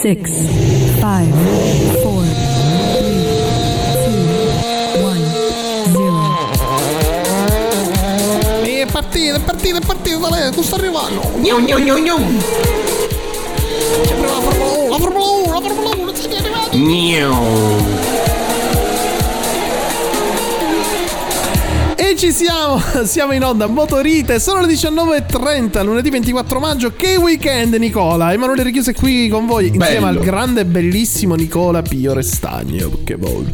six, five, four, three, two, one, zero. E è partito, è partito, è partito, dai, tu sta arrivando. Gnu, gnu, gnu, gnu. Sempre la Formula 1, la Formula 1, la Formula 1, siete arrivati. Gnu. Ci siamo, siamo in onda, motorite, sono le 19.30, lunedì 24 maggio, che weekend Nicola, Emanuele Richiuso è qui con voi, insieme Bello. al grande e bellissimo Nicola Pio Restagno, che bello,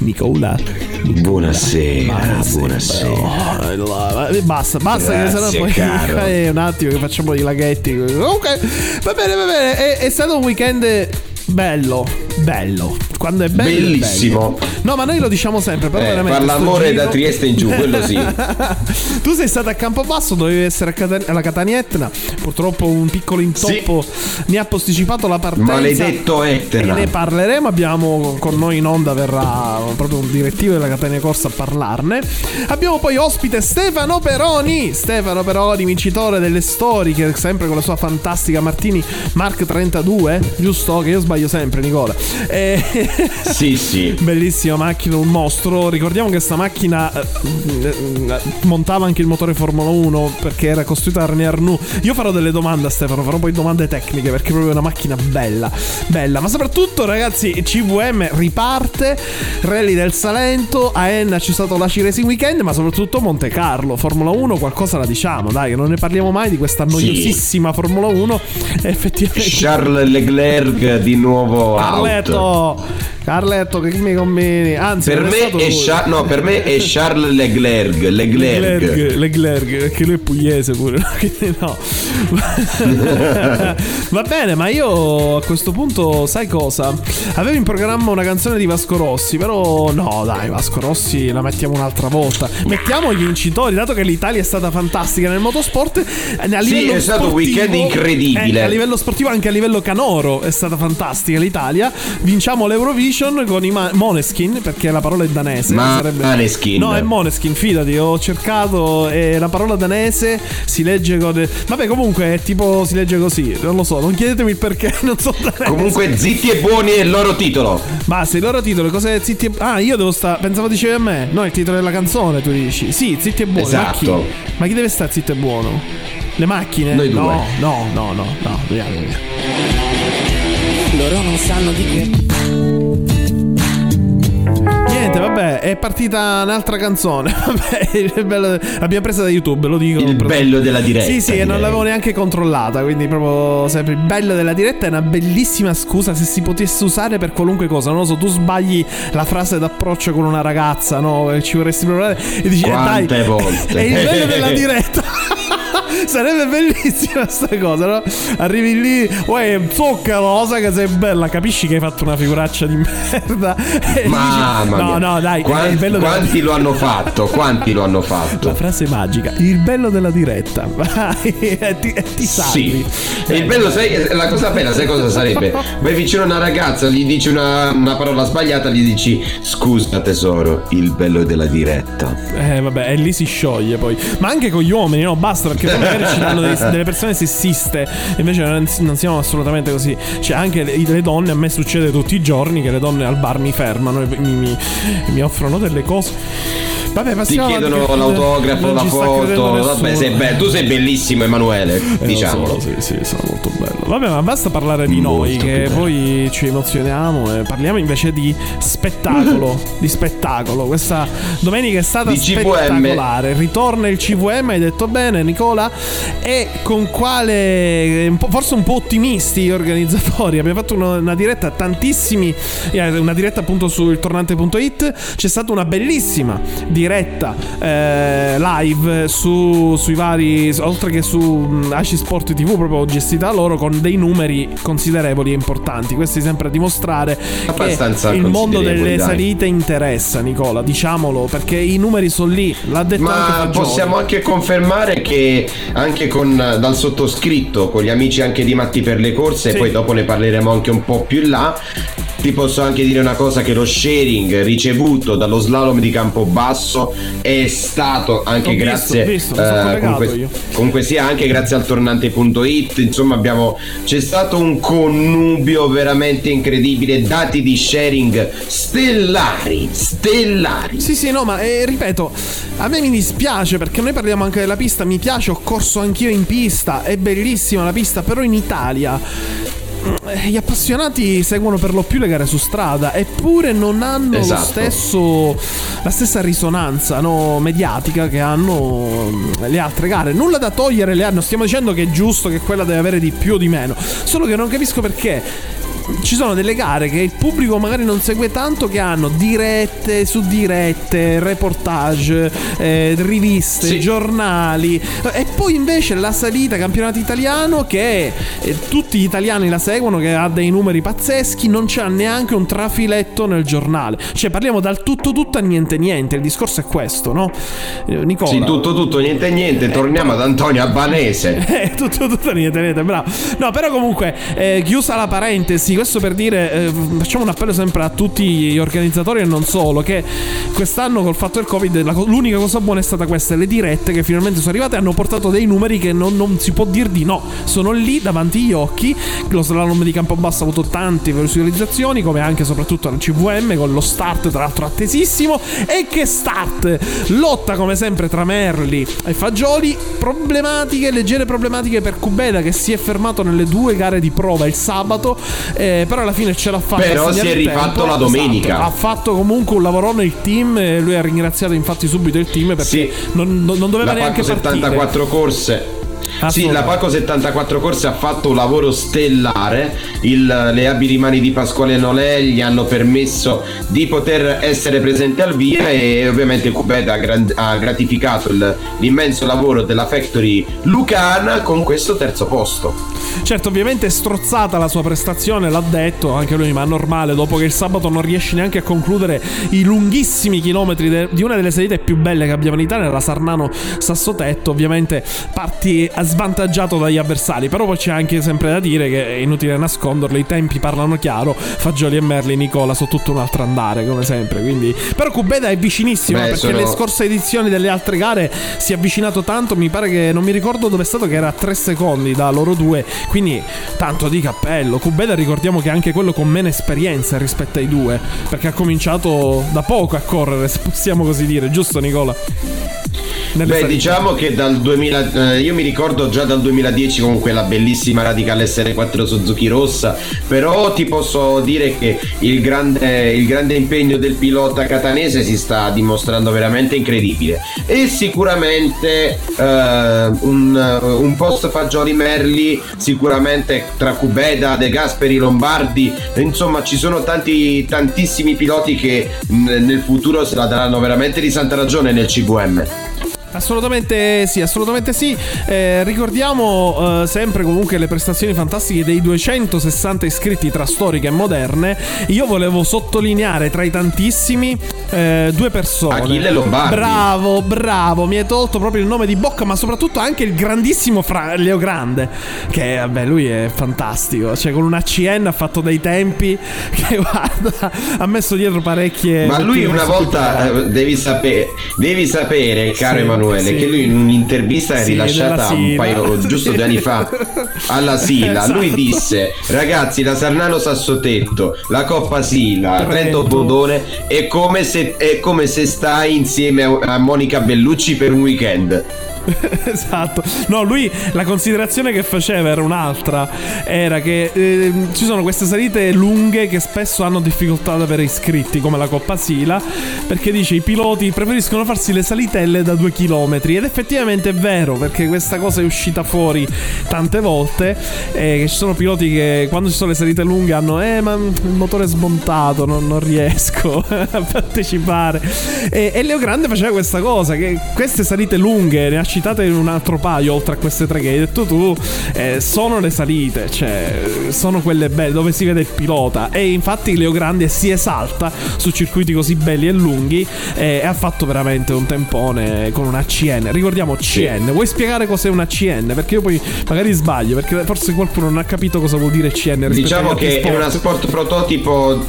Nicola, Buonasera, buonasera. Oh, eh, Basta, basta che Grazie, sennò poi caro. eh, un attimo che facciamo i laghetti. Ok, va bene, va bene. È, è stato un weekend bello, bello. Quando è bello. è Bellissimo. bello. No, ma noi lo diciamo sempre, però Eh, veramente. l'amore da Trieste in giù, quello sì. tu sei stato a Campobasso, dovevi essere alla Catanietna. Purtroppo un piccolo intoppo mi ha posticipato la partenza. Maledetto Etna. ne parleremo, abbiamo con noi in onda verrà proprio un direttivo della Catania Corsa a parlarne. Abbiamo poi ospite Stefano Peroni, Stefano Peroni, vincitore delle storiche, sempre con la sua fantastica Martini Mark 32, giusto? Che io sbaglio sempre, Nicola. Eh, Sì, sì. Bellissima macchina, un mostro. Ricordiamo che sta macchina eh, eh, montava anche il motore Formula 1 perché era costruita da René Arnoux. Io farò delle domande a Stefano, farò poi domande tecniche perché è proprio una macchina bella, bella. Ma soprattutto, ragazzi, CVM riparte, Rally del Salento, a Enna c'è stato la Racing Weekend, ma soprattutto Monte Carlo, Formula 1, qualcosa la diciamo, dai, che non ne parliamo mai di questa noiosissima Formula 1. E effettivamente Charles Leclerc di nuovo out. Carletto, Carletto, che mi combini? Anzi, Per me, è. Char- no, per me è Charles Leclerc. Leclerc. Leclerc, Leclerc, perché lui è pugliese pure, no? Quindi no. Va bene, ma io a questo punto, sai cosa? Avevo in programma una canzone di Vasco Rossi, però no, dai, Vasco Rossi la mettiamo un'altra volta. Mettiamo gli vincitori, dato che l'Italia è stata fantastica nel motorsport. eh, A livello è stato un weekend incredibile. eh, a livello sportivo, anche a livello canoro, è stata fantastica l'Italia. Vinciamo l'Eurovision con i ma- Moneskin, perché la parola è danese. Ma- sarebbe- Maneskin. No, è Moneskin, fidati, ho cercato e la parola danese si legge con... Vabbè, comunque è tipo si legge così, non lo so, non chiedetemi il perché, non so danese. Comunque, zitti e buoni è il loro titolo. Basta, il loro titolo, cos'è zitti e... Ah, io devo stare... Pensavo dicevi a me. No, il titolo della canzone, tu dici. Sì, zitti e buono. Ma chi? Esatto. Ma chi deve stare zitto e buono? Le macchine? Noi due. No, no, no, no, no, via, via. Loro non sanno di che. Niente, vabbè, è partita un'altra canzone. Vabbè, bello- l'abbiamo presa da YouTube, lo dico. Il bello della diretta. Sì, sì, e non direi. l'avevo neanche controllata, quindi proprio sempre il bello della diretta è una bellissima scusa se si potesse usare per qualunque cosa. Non lo so, tu sbagli la frase d'approccio con una ragazza, no? Ci vorresti provare e dici, eh, dai, volte? è il bello della diretta. Sarebbe bellissima sta cosa, no? Arrivi lì, uè, sai che sei bella, capisci che hai fatto una figuraccia di merda. Mamma dici, no, no, dai, Quan- è il bello della quanti lo hanno fatto? Quanti lo hanno fatto? la frase magica, il bello della diretta. Vai, e ti, e ti salvi. Sì. E il bello, sai, la cosa bella, sai cosa sarebbe? Vai vicino a una ragazza, gli dici una, una parola sbagliata, gli dici scusa tesoro, il bello della diretta. Eh, vabbè, e lì si scioglie poi. Ma anche con gli uomini, no? Basta perché magari ci danno dei- delle persone sessiste. Invece non, non siamo assolutamente così. Cioè, anche le, le donne, a me succede tutti i giorni che le donne al bar mi fermano e mi, mi- mi offrono delle cose. Vabbè, Ti passiamo chiedono avanti, che l'autografo, la foto. Vabbè, sei be- tu sei bellissimo, Emanuele. Eh, diciamo. so, sì, sì, sono molto bello. Vabbè, ma basta parlare di noi, Molto che più bello. poi ci emozioniamo e parliamo invece di spettacolo. di spettacolo. Questa domenica è stata Di CVM. spettacolare. Ritorna il CVM, hai detto bene, Nicola. E con quale. un forse un po' ottimisti gli organizzatori. Abbiamo fatto una, una diretta a tantissimi. eh, Una diretta appunto su iltornante.it. C'è stata una bellissima diretta eh, live su, sui vari. Oltre che su mh, AC Sport TV, proprio gestita da loro con dei numeri considerevoli e importanti. Questi sempre a dimostrare Abbastanza che il mondo delle dai. salite interessa, Nicola. Diciamolo perché i numeri sono lì. L'ha detto anche Ma Fagioli. possiamo anche confermare che anche con dal sottoscritto, con gli amici anche di Matti per le corse, Sì. poi dopo ne parleremo anche un po' più in là. Ti posso anche dire una cosa che lo sharing ricevuto dallo slalom di Campobasso è stato anche visto, grazie visto, collegato comunque, io. comunque sia anche grazie al tornante.it insomma abbiamo c'è stato un connubio veramente incredibile dati di sharing stellari stellari Sì, sì, no, ma eh, ripeto, a me mi dispiace perché noi parliamo anche della pista, mi piace, ho corso anch'io in pista, è bellissima la pista, però in Italia gli appassionati seguono per lo più le gare su strada, eppure non hanno lo Esatto. stesso, la stessa risonanza no, mediatica che hanno mm, le altre gare. Nulla da togliere, le hanno, stiamo dicendo che è giusto che quella deve avere di più o di meno, solo che non capisco perché ci sono delle gare che il pubblico magari non segue tanto che hanno dirette su dirette, reportage, eh, riviste, Sì. giornali e poi invece la salita campionato italiano che eh, tutti gli italiani la seguono che ha dei numeri pazzeschi, non c'è neanche un trafiletto nel giornale. Cioè parliamo dal tutto tutto a niente niente, il discorso è questo, no? Eh, Nicola. sì tutto tutto niente niente torniamo ad Antonio Albanese Eh, tutto, tutto niente, niente, bravo. No, però comunque, eh, chiusa la parentesi, questo per dire, eh, facciamo un appello sempre a tutti gli organizzatori e non solo, che quest'anno col fatto del Covid la l'unica cosa buona è stata questa, le dirette che finalmente sono arrivate hanno portato dei numeri che non, non si può dir di no, sono lì davanti agli occhi, lo slalom di Campobasso ha avuto tante visualizzazioni, come anche e soprattutto la CVM, con lo start tra l'altro attesissimo, e che start! Lotta come sempre tra Merli e Fagioli, problematiche, leggere problematiche per Cubeda che si è fermato nelle due gare di prova il sabato, eh, però alla fine ce l'ha fatta. Però si è rifatto la domenica. Esatto. Ha fatto comunque un lavorone il team, lui ha ringraziato infatti subito il team perché Sì. non, non- doveva la neanche Paco partire. 74 corse Sì, la Paco 74 corse ha fatto un lavoro stellare. Il- le abili mani di Pasquale Nolè gli hanno permesso di poter essere presente al via e ovviamente Cubeda ha, ha gratificato il- l'immenso lavoro della Factory Lucana con questo terzo posto. Certo, ovviamente è strozzata la sua prestazione, l'ha detto anche lui, ma è normale, dopo che il sabato non riesci neanche a concludere i lunghissimi chilometri de- di una delle salite più belle che abbiamo in Italia, la Sarnano Sassotetto, ovviamente parti svantaggiato dagli avversari, però poi c'è anche sempre da dire che è inutile nasconderlo, i tempi parlano chiaro, Fagioli e Merli, Nicola sono tutto un altro andare, come sempre, quindi... Però Cubeda è vicinissimo, Beh, perché sono- le scorse edizioni delle altre gare si è avvicinato tanto, mi pare che non mi ricordo dove è stato che era a 3 secondi da loro due, quindi tanto di cappello. Cubeda ricordiamo che è anche quello con meno esperienza rispetto ai due, perché ha cominciato da poco a correre, se possiamo così dire, giusto Nicola? Nelle Beh, salite. diciamo che dal 2000, eh, io mi ricordo già dal 2010 comunque la bellissima Radical SR4 Suzuki rossa, però ti posso dire che il grande, il grande impegno del pilota catanese si sta dimostrando veramente incredibile e sicuramente eh, un, un post Fagioli Merli, sicuramente tra Cubeda, De Gasperi, Lombardi, insomma ci sono tanti, tantissimi piloti che nel futuro se la daranno veramente di santa ragione nel CVM. Assolutamente sì, assolutamente sì. Eh, ricordiamo eh, sempre comunque le prestazioni fantastiche dei 260 iscritti tra storiche e moderne. Io volevo sottolineare tra i tantissimi eh, due persone. Achille Lombardi. Bravo, bravo, mi hai tolto proprio il nome di bocca, ma soprattutto anche il grandissimo Fra- Leo Grande. Che vabbè, lui è fantastico. Cioè, con un ACN ha fatto dei tempi che guarda, ha messo dietro parecchie. Ma lui una volta eh, devi, sapere, devi sapere, caro Sì, Emanuele, sì. che lui in un'intervista Sì, rilasciata un paio, giusto due anni fa alla Sila, Esatto. lui disse: Ragazzi, la Sarnano Sassotetto, la Coppa Sila, Trento. Bondone è come se, è come se stai insieme a, a Monica Bellucci per un weekend. esatto. No, lui la considerazione che faceva era un'altra. Era che eh, ci sono queste salite lunghe che spesso hanno difficoltà ad avere iscritti, come la Coppa Sila, perché dice i piloti preferiscono farsi le salitelle da due chilometri. Ed effettivamente è vero, perché questa cosa è uscita fuori tante volte. eh, ci sono piloti che quando ci sono le salite lunghe hanno, eh, ma il motore è smontato, non, non riesco a partecipare. E, e Leo Grande faceva questa cosa, che queste salite lunghe, ne ha citate un altro paio oltre a queste tre che hai detto tu, eh, sono le salite, cioè sono quelle belle dove si vede il pilota. E infatti Leo Grande si esalta su circuiti così belli e lunghi eh, e ha fatto veramente un tempone con un una CN. Ricordiamo CN. Vuoi spiegare cos'è una CN? Perché io poi magari sbaglio, perché forse qualcuno non ha capito cosa vuol dire CN. Diciamo che è sport. una sport prototipo.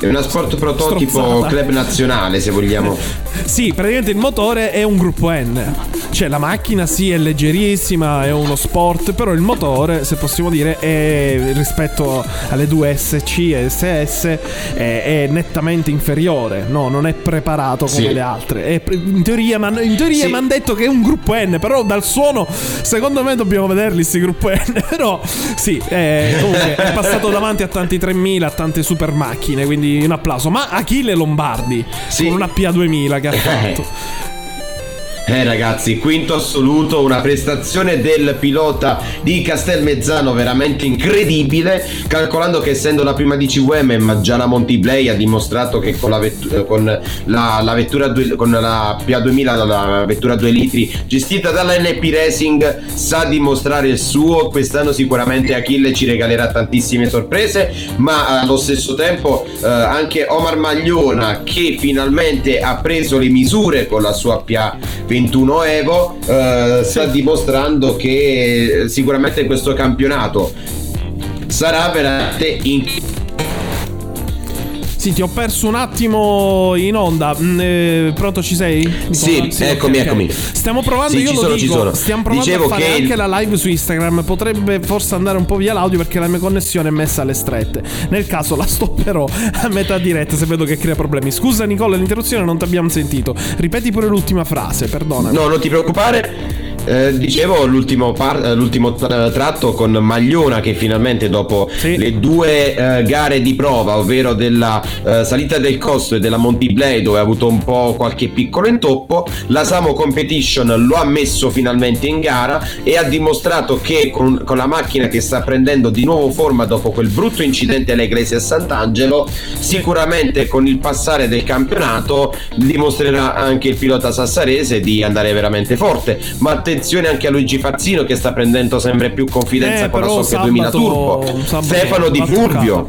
È una sport prototipo Strozzata. club nazionale, se vogliamo. Sì, praticamente il motore è un gruppo N. Cioè la macchina sì è leggerissima, è uno sport, però il motore, se possiamo dire, è rispetto alle due SC e SS è, è nettamente inferiore. No, non è preparato come Sì. le altre. È in teoria teoria Sì. mi hanno detto che è un gruppo N, però dal suono secondo me dobbiamo vederli questi gruppo N. Però sì, è, comunque è passato davanti a tanti 3000, a tante super macchine, quindi un applauso. Ma Achille Lombardi Sì. con una PA2000 che ha fatto. Eh ragazzi, quinto assoluto, una prestazione del pilota di Castelmezzano veramente incredibile, calcolando che essendo la prima di CVM, ma già la Montiplay ha dimostrato che con la, vettu- con la, la vettura due- con la PA2000, la vettura 2 litri gestita dalla NP Racing, sa dimostrare il suo, quest'anno sicuramente Achille ci regalerà tantissime sorprese, ma allo stesso tempo eh, anche Omar Magliona che finalmente ha preso le misure con la sua PA21 Evo eh, sta dimostrando che eh, sicuramente questo campionato sarà veramente in Sì, ti ho perso un attimo in onda. Mm, eh, pronto, ci sei? Sì, eccomi, ok, ok. eccomi. Stiamo provando, Sì, io ci lo sono, ci dico, sono. stiamo provando Dicevo a fare che il- anche la live su Instagram. Potrebbe forse andare un po' via l'audio perché la mia connessione è messa alle strette. Nel caso la stopperò a metà diretta se vedo che crea problemi. Scusa Nicola, l'interruzione non ti abbiamo sentito. Ripeti pure l'ultima frase, perdona. No, non ti preoccupare. Eh, dicevo l'ultimo, par- eh, l'ultimo tra- tratto con Magliona che finalmente dopo Sì. le due eh, gare di prova, ovvero della eh, salita del costo e della Monty Play dove ha avuto un po' qualche piccolo intoppo, la Samo Competition lo ha messo finalmente in gara e ha dimostrato che con, con la macchina che sta prendendo di nuovo forma dopo quel brutto incidente alle Iglesias a Sant'Angelo, sicuramente con il passare del campionato dimostrerà anche il pilota sassarese di andare veramente forte. Ma attenzione anche a Luigi Fazzino che sta prendendo sempre più confidenza Eh, con la Sophia 2000 sabato- Turbo. sabato Stefano Di Fulvio.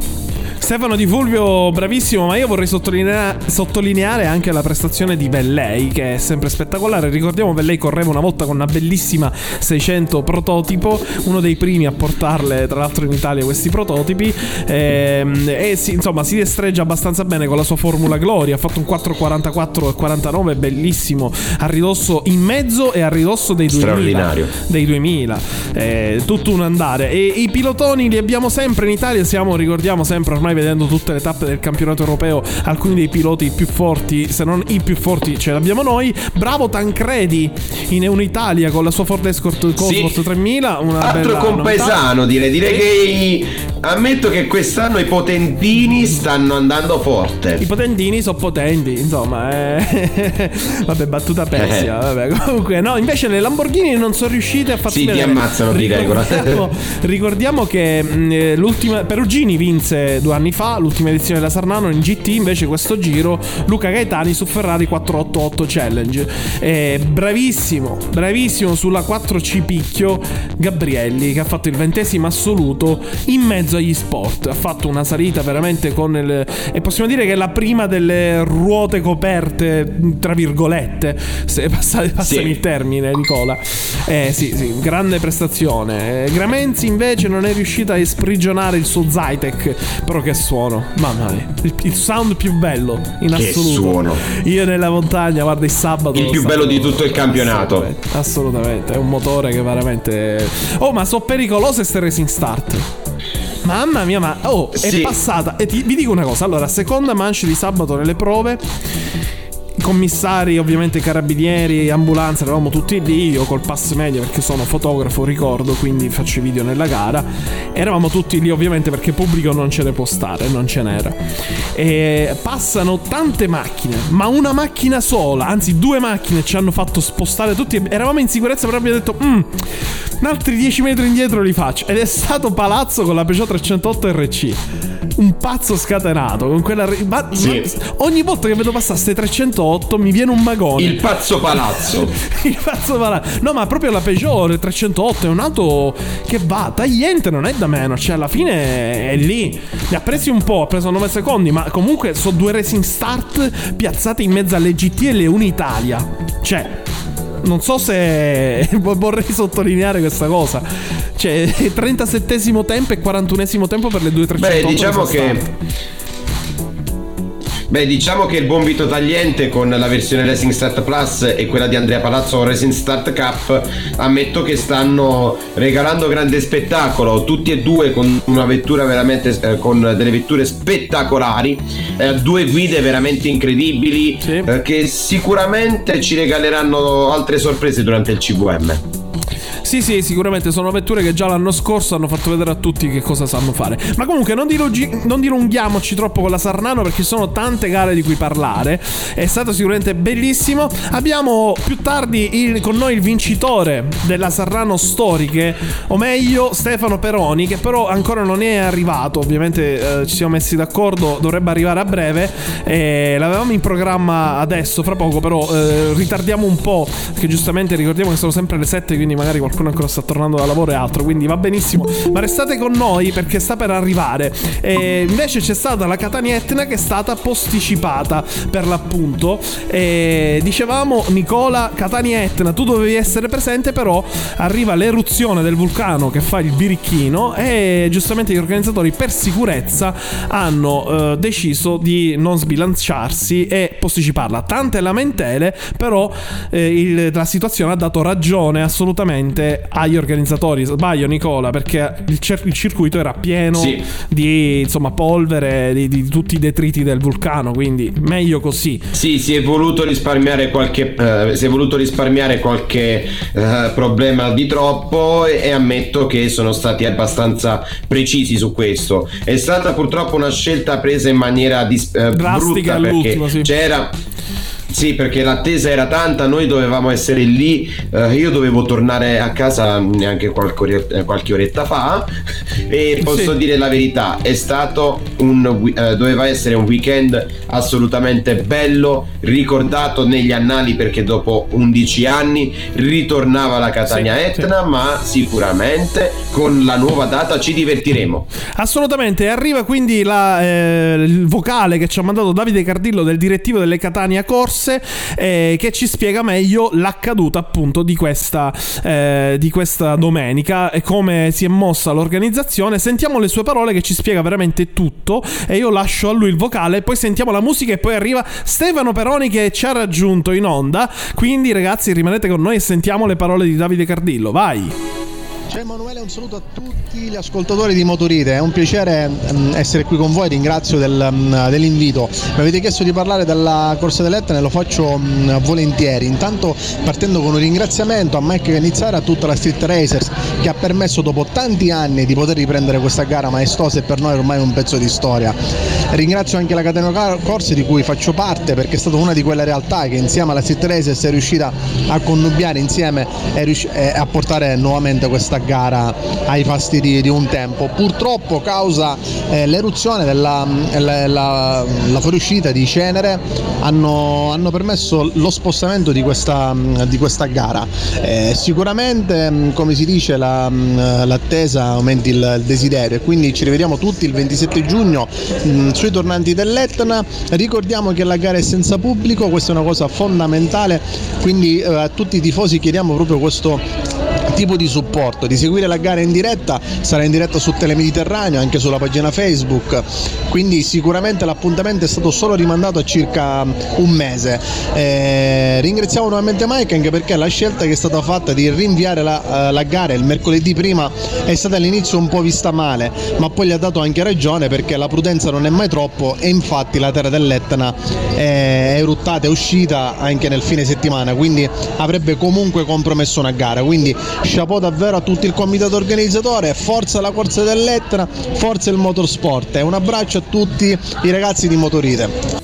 Stefano Di Fulvio, bravissimo, ma io vorrei sottolinea- sottolineare anche la prestazione di Vellei, che è sempre spettacolare. Ricordiamo, Vellei correva una volta con una bellissima 600 prototipo, uno dei primi a portarle, tra l'altro, in Italia questi prototipi. Ehm, E, si, insomma, si destreggia abbastanza bene con la sua Formula Gloria. Ha fatto un 444 e 49, bellissimo, a ridosso in mezzo e a ridosso dei 2000. Straordinario. Dei 2000, Eh, tutto un andare. E i pilotoni li abbiamo sempre in Italia. Siamo, ricordiamo sempre ormai vedendo tutte le tappe del campionato europeo, alcuni dei piloti più forti, se non i più forti, ce l'abbiamo noi. Bravo Tancredi in Unitalia con la sua Ford Escort Cosworth 3000. Una Altro bella compaesano, direi. Direi Sì. che ammetto che quest'anno i potentini stanno andando forte. I potentini sono potenti, insomma. eh. vabbè, battuta persia. Vabbè, comunque, no, invece le Lamborghini non sono riuscite a farsi Sì, ti vedere. ammazzano, di regola. Ricordiamo, ricordiamo che mh, eh, l'ultima Perugini vinse due anni fa l'ultima edizione della Sarnano in GT. Invece, questo giro Luca Gaetani su Ferrari 488 Challenge. Eh, bravissimo, bravissimo sulla 4C Picchio Gabrielli che ha fatto il ventesimo assoluto in mezzo agli sport. Ha fatto una salita veramente con il. E possiamo dire che è la prima delle ruote coperte, tra virgolette. Se passate, passami Sì. il termine, Nicola. Eh sì, sì, grande prestazione. Eh, Gramenzi invece non è riuscita a sprigionare il suo Zytec. Però che suono, mamma mia. Il, il sound più bello in Che assoluto. suono. Io nella montagna, guarda il sabato. Il più sabato- bello di tutto il campionato. Assolutamente, assolutamente. È un motore che veramente. Oh, ma sono pericolose ste racing start. Mamma mia, ma oh, è Sì. passata. E ti- vi dico una cosa: allora, seconda manche di sabato nelle prove. Commissari, ovviamente carabinieri, ambulanza, eravamo tutti lì, io col pass medio perché sono fotografo, ricordo, quindi faccio i video nella gara. Eravamo tutti lì ovviamente perché pubblico non ce ne può stare, non ce n'era. E passano tante macchine, ma una macchina sola, anzi due macchine ci hanno fatto spostare tutti. Eravamo in sicurezza, però abbiamo detto, "Mm, altri 10 metri indietro li faccio. Ed è stato Palazzo con la Peugeot 308 RC. Un pazzo scatenato con quella. ma- Sì. ma- ogni volta che vedo passare ste 308 mi viene un magone. Il pazzo palazzo. Il pazzo palazzo. No, ma proprio la Peugeot 308 è un'auto che va tagliente, non è da meno. Cioè, alla fine è lì. Ne ha presi un po', ha preso 9 secondi, ma comunque sono due racing start piazzate in mezzo alle GT e le Unitalia. Cioè. non so se vorrei sottolineare questa cosa. Cioè, 37 tempo e 41 tempo per le due 300. Beh, diciamo che Beh, diciamo che il buon Vito Tagliente con la versione Racing Start Plus e quella di Andrea Palazzo Racing Start Cup ammetto che stanno regalando grande spettacolo, tutti e due con una vettura veramente eh, con delle vetture spettacolari, eh, due guide veramente incredibili sì. eh, che sicuramente ci regaleranno altre sorprese durante il CVM. Sì, sì, sicuramente sono vetture che già l'anno scorso hanno fatto vedere a tutti che cosa sanno fare. Ma comunque non, dilugi- non dilunghiamoci troppo con la Sarnano perché ci sono tante gare di cui parlare. È stato sicuramente bellissimo. Abbiamo più tardi il, con noi il vincitore della Sarnano Storiche, o meglio Stefano Peroni, che però ancora non è arrivato. Ovviamente eh, ci siamo messi d'accordo, dovrebbe arrivare a breve. Eh, l'avevamo in programma adesso, fra poco, però eh, ritardiamo un po', perché giustamente ricordiamo che sono sempre le 7, quindi magari qualcuno qualcuno ancora sta tornando da lavoro e altro, quindi va benissimo. Ma restate con noi perché sta per arrivare. E invece c'è stata la Catania Etna che è stata posticipata per l'appunto. E dicevamo, Nicola, Catania Etna, tu dovevi essere presente, però arriva l'eruzione del vulcano che fa il birichino e giustamente gli organizzatori per sicurezza hanno eh, deciso di non sbilanciarsi e posticiparla. Tante lamentele, però eh, il, la situazione ha dato ragione assolutamente agli organizzatori. Sbaglio, Nicola, perché il, cer- il circuito era pieno sì. di insomma, polvere, di, di, tutti i detriti del vulcano. Quindi meglio così. Sì, si è voluto risparmiare qualche, eh, si è voluto risparmiare qualche eh, problema di troppo e, e ammetto che sono stati abbastanza precisi su questo. È stata purtroppo una scelta presa in maniera dis- eh, drastica all'ultimo. Sì. C'era sì, perché l'attesa era tanta, noi dovevamo essere lì, uh, io dovevo tornare a casa neanche qualche, eh, qualche oretta fa e posso sì. dire la verità, è stato un, uh, doveva essere un weekend assolutamente bello, ricordato negli annali perché dopo 11 anni ritornava la Catania sì, Etna, sì. ma sicuramente con la nuova data ci divertiremo. Assolutamente, arriva quindi la, eh, il vocale che ci ha mandato Davide Cardillo del direttivo delle Catania Corse Forse eh, che ci spiega meglio l'accaduta appunto di questa, eh, di questa domenica e come si è mossa l'organizzazione. Sentiamo le sue parole che ci spiega veramente tutto e io lascio a lui il vocale, poi sentiamo la musica e poi arriva Stefano Peroni che ci ha raggiunto in onda. Quindi ragazzi rimanete con noi e sentiamo le parole di Davide Cardillo. Vai! Ciao Emanuele, un saluto a tutti gli ascoltatori di Motorite, è un piacere um, essere qui con voi, ringrazio del, um, dell'invito. Mi avete chiesto di parlare della Corsa dell'Etna e lo faccio um, volentieri. Intanto partendo con un ringraziamento a Mike Canizzara e a tutta la Street Racers che ha permesso dopo tanti anni di poter riprendere questa gara maestosa e per noi ormai un pezzo di storia. Ringrazio anche la Catena Corse di cui faccio parte perché è stata una di quelle realtà che insieme alla Street Racers è riuscita a connubiare insieme e a portare nuovamente questa gara ai fastidi di un tempo. Purtroppo causa eh, l'eruzione della la, la, la fuoriuscita di cenere hanno, hanno, permesso lo spostamento di questa, di questa gara. Eh, sicuramente come si dice la, l'attesa aumenti il, il, desiderio e quindi ci rivediamo tutti il 27 giugno mh, sui tornanti dell'Etna. Ricordiamo che la gara è senza pubblico, questa è una cosa fondamentale, quindi eh, a tutti i tifosi chiediamo proprio questo tipo di supporto, di seguire la gara in diretta, sarà in diretta su Telemediterraneo, anche sulla pagina Facebook, quindi sicuramente l'appuntamento è stato solo rimandato a circa un mese. Eh, ringraziamo nuovamente Mike anche perché la scelta che è stata fatta di rinviare la, uh, la gara il mercoledì prima è stata all'inizio un po' vista male, ma poi gli ha dato anche ragione perché la prudenza non è mai troppo e infatti la terra dell'Etna è eruttata, è uscita anche nel fine settimana, quindi avrebbe comunque compromesso una gara. Quindi chapeau davvero a tutto il comitato organizzatore, forza la corsa dell'Etna, forza il motorsport e un abbraccio a tutti i ragazzi di Motorite.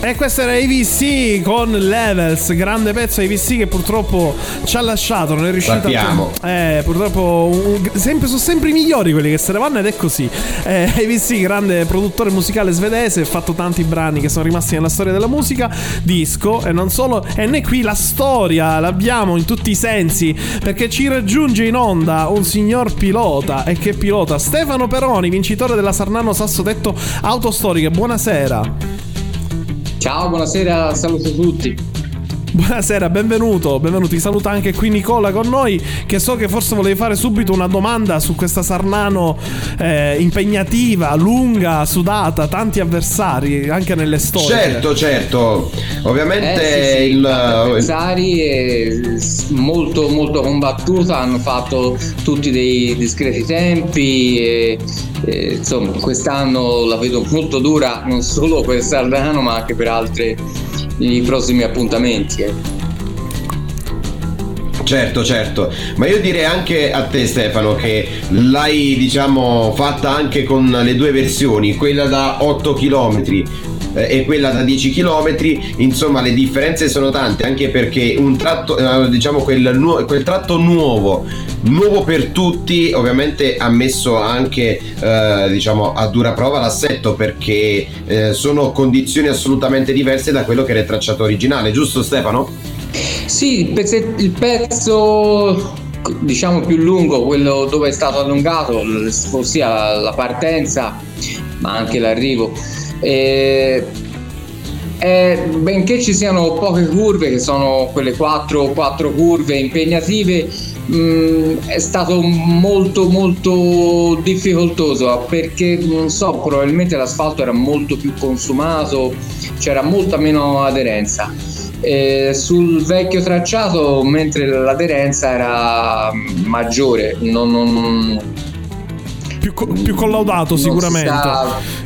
E questo era AVC con Levels, grande pezzo AVC che purtroppo ci ha lasciato, non è riuscito Sappiamo. a... Eh, purtroppo un, sempre, sono sempre i migliori quelli che se ne vanno ed è così. Eh, AVC, grande produttore musicale svedese, ha fatto tanti brani che sono rimasti nella storia della musica, disco e non solo. E noi qui la storia l'abbiamo in tutti i sensi perché ci raggiunge in onda un signor pilota e che pilota Stefano Peroni, vincitore della Sarnano Sassotetto Autostoriche. Buonasera. Ciao, buonasera, saluto tutti. Buonasera, benvenuto, benvenuto. Ti saluta anche qui Nicola con noi, che so che forse volevi fare subito una domanda su questa Sarnano eh, impegnativa, lunga, sudata, tanti avversari anche nelle storie. Certo, certo. Ovviamente Eh, sì, sì, il, avversari eh, molto molto combattuta, hanno fatto tutti dei discreti tempi e, e, insomma quest'anno la vedo molto dura non solo per Sardano ma anche per altri i prossimi appuntamenti. eh. Certo, certo, ma io direi anche a te Stefano che l'hai diciamo fatta anche con le due versioni, quella da 8 km e quella da 10 km, insomma le differenze sono tante anche perché un tratto, eh, diciamo quel, nu- quel tratto nuovo, nuovo per tutti, ovviamente ha messo anche eh, diciamo a dura prova l'assetto perché eh, sono condizioni assolutamente diverse da quello che era il tracciato originale, giusto Stefano? Sì, il, pezzo diciamo più lungo, quello dove è stato allungato, ossia la partenza, ma anche l'arrivo. E- e benché ci siano poche curve, che sono quelle 4, 4 curve impegnative, mh, è stato molto molto difficoltoso perché non so, probabilmente l'asfalto era molto più consumato, c'era molta meno aderenza. Eh, sul vecchio tracciato mentre l'aderenza era maggiore non, non- Più, co- più collaudato sicuramente.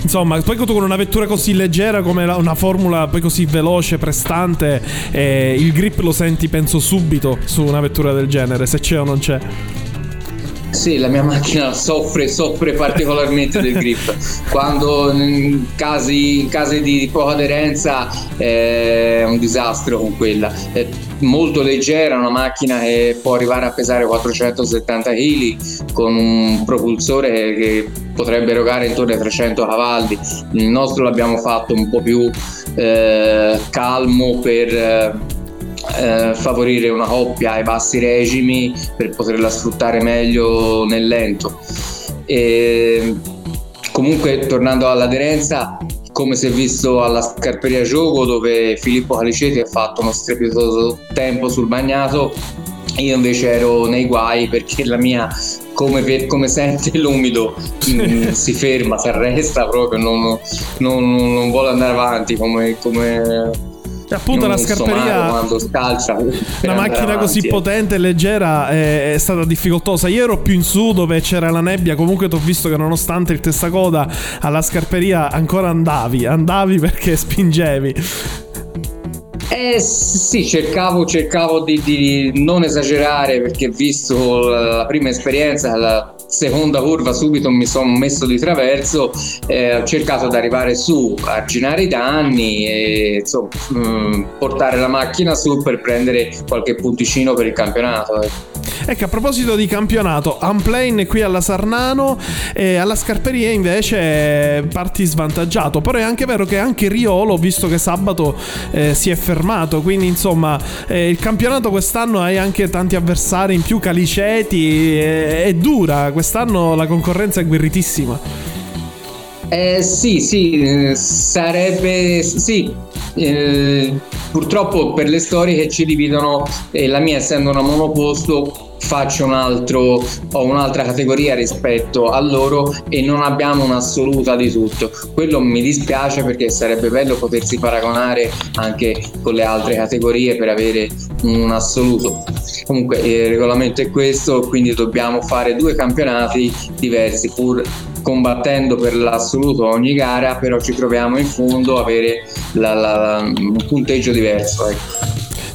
Insomma, poi con una vettura così leggera come la- una formula poi così veloce, prestante, eh, il grip lo senti penso subito su una vettura del genere, se c'è o non c'è. Sì, la mia macchina soffre, soffre particolarmente del grip. Quando in casi, in casi di poca aderenza eh, è un disastro con quella. È molto leggera, una macchina che può arrivare a pesare 470 kg con un propulsore che, che potrebbe erogare intorno ai 300 cavalli. Il nostro l'abbiamo fatto un po' più eh, calmo per... eh, eh, favorire una coppia ai bassi regimi per poterla sfruttare meglio nel lento. E comunque, tornando all'aderenza, come si è visto alla Scarperia Gioco, dove Filippo Caliceti ha fatto uno strepitoso tempo sul bagnato, io invece ero nei guai perché la mia, come, per- come sente l'umido, mm, si ferma, si arresta proprio, non, non- non vuole andare avanti come. come E appunto la non scarperia. quando scalcia Una macchina così eh. potente e leggera è, è stata difficoltosa. Io ero più in su dove c'era la nebbia. Comunque ti ho visto che nonostante il testacoda alla scarperia ancora andavi. Andavi perché spingevi. Eh sì, cercavo, cercavo di, di non esagerare perché visto la, prima esperienza, la seconda curva subito mi sono messo di traverso, eh, ho cercato di arrivare su, arginare i danni e insomma, mm, portare la macchina su per prendere qualche punticino per il campionato. ecco. Ecco, a proposito di campionato, Unplane qui alla Sarnano e alla Scarperia invece parti svantaggiato. Però è anche vero che anche Riolo, visto che sabato eh, si è fermato, quindi insomma eh, il campionato quest'anno hai anche tanti avversari in più, Caliceti, è, è dura, quest'anno la concorrenza è guerritissima. Eh, sì, sì, eh, sarebbe sì. eh, purtroppo per le storie che ci dividono, e la mia essendo una monoposto, faccio un altro, ho un'altra categoria rispetto a loro e non abbiamo un'assoluta di tutto. Quello mi dispiace perché sarebbe bello potersi paragonare anche con le altre categorie per avere un assoluto. Comunque il regolamento è questo, quindi dobbiamo fare due campionati diversi pur combattendo per l'assoluto ogni gara, però ci troviamo in fondo a avere la- la- un punteggio diverso. ecco.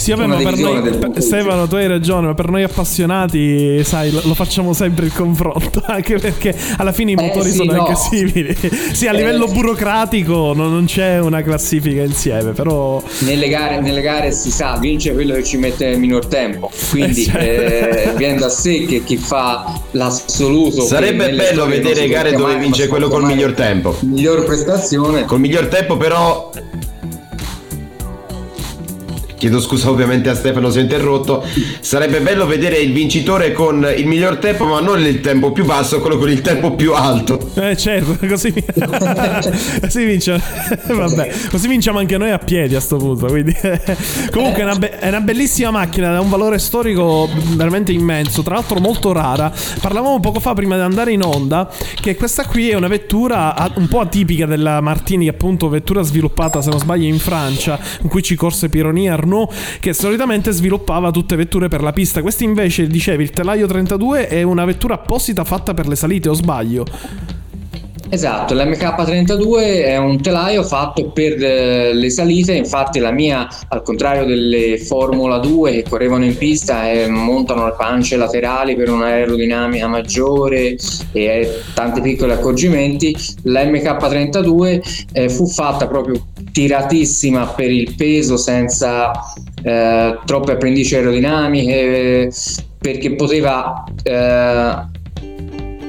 Sì, vabbè, ma per noi, punteggio. Stefano, tu hai ragione, ma per noi appassionati, sai, lo, lo facciamo sempre il confronto, anche perché alla fine i Eh, motori sì, sono no. anche simili. sì, a Eh. livello burocratico no- non c'è una classifica insieme, però... Nelle gare, nelle gare si sa, vince quello che ci mette minor tempo, quindi Eh, certo. eh, viene da sé che chi fa l'assoluto. Sarebbe bello vedere gare dove vince quello col miglior tempo. Miglior prestazione. Col miglior tempo però chiedo scusa ovviamente a Stefano se ho interrotto, sarebbe bello vedere il vincitore con il miglior tempo, ma non il tempo più basso, quello con il tempo più alto. Eh certo, così, così vince. Vabbè, così vinciamo anche noi a piedi a sto punto. Quindi. Comunque è una, be- è una bellissima macchina, ha un valore storico veramente immenso, tra l'altro molto rara. Parlavamo poco fa prima di andare in onda che questa qui è una vettura a- un po' atipica della Martini, appunto vettura sviluppata se non sbaglio in Francia, in cui ci corse Pironi Arnaud, che solitamente sviluppava tutte vetture per la pista. Questa invece, dicevi, il telaio 32 è una vettura apposita fatta per le salite, o sbaglio? Esatto, l'MK32 è un telaio fatto per eh, le salite, infatti la mia, al contrario delle Formula 2 che correvano in pista e montano le pance laterali per un'aerodinamica maggiore e tanti piccoli accorgimenti, la MK32 eh, fu fatta proprio tiratissima per il peso senza eh, troppe appendici aerodinamiche perché poteva eh,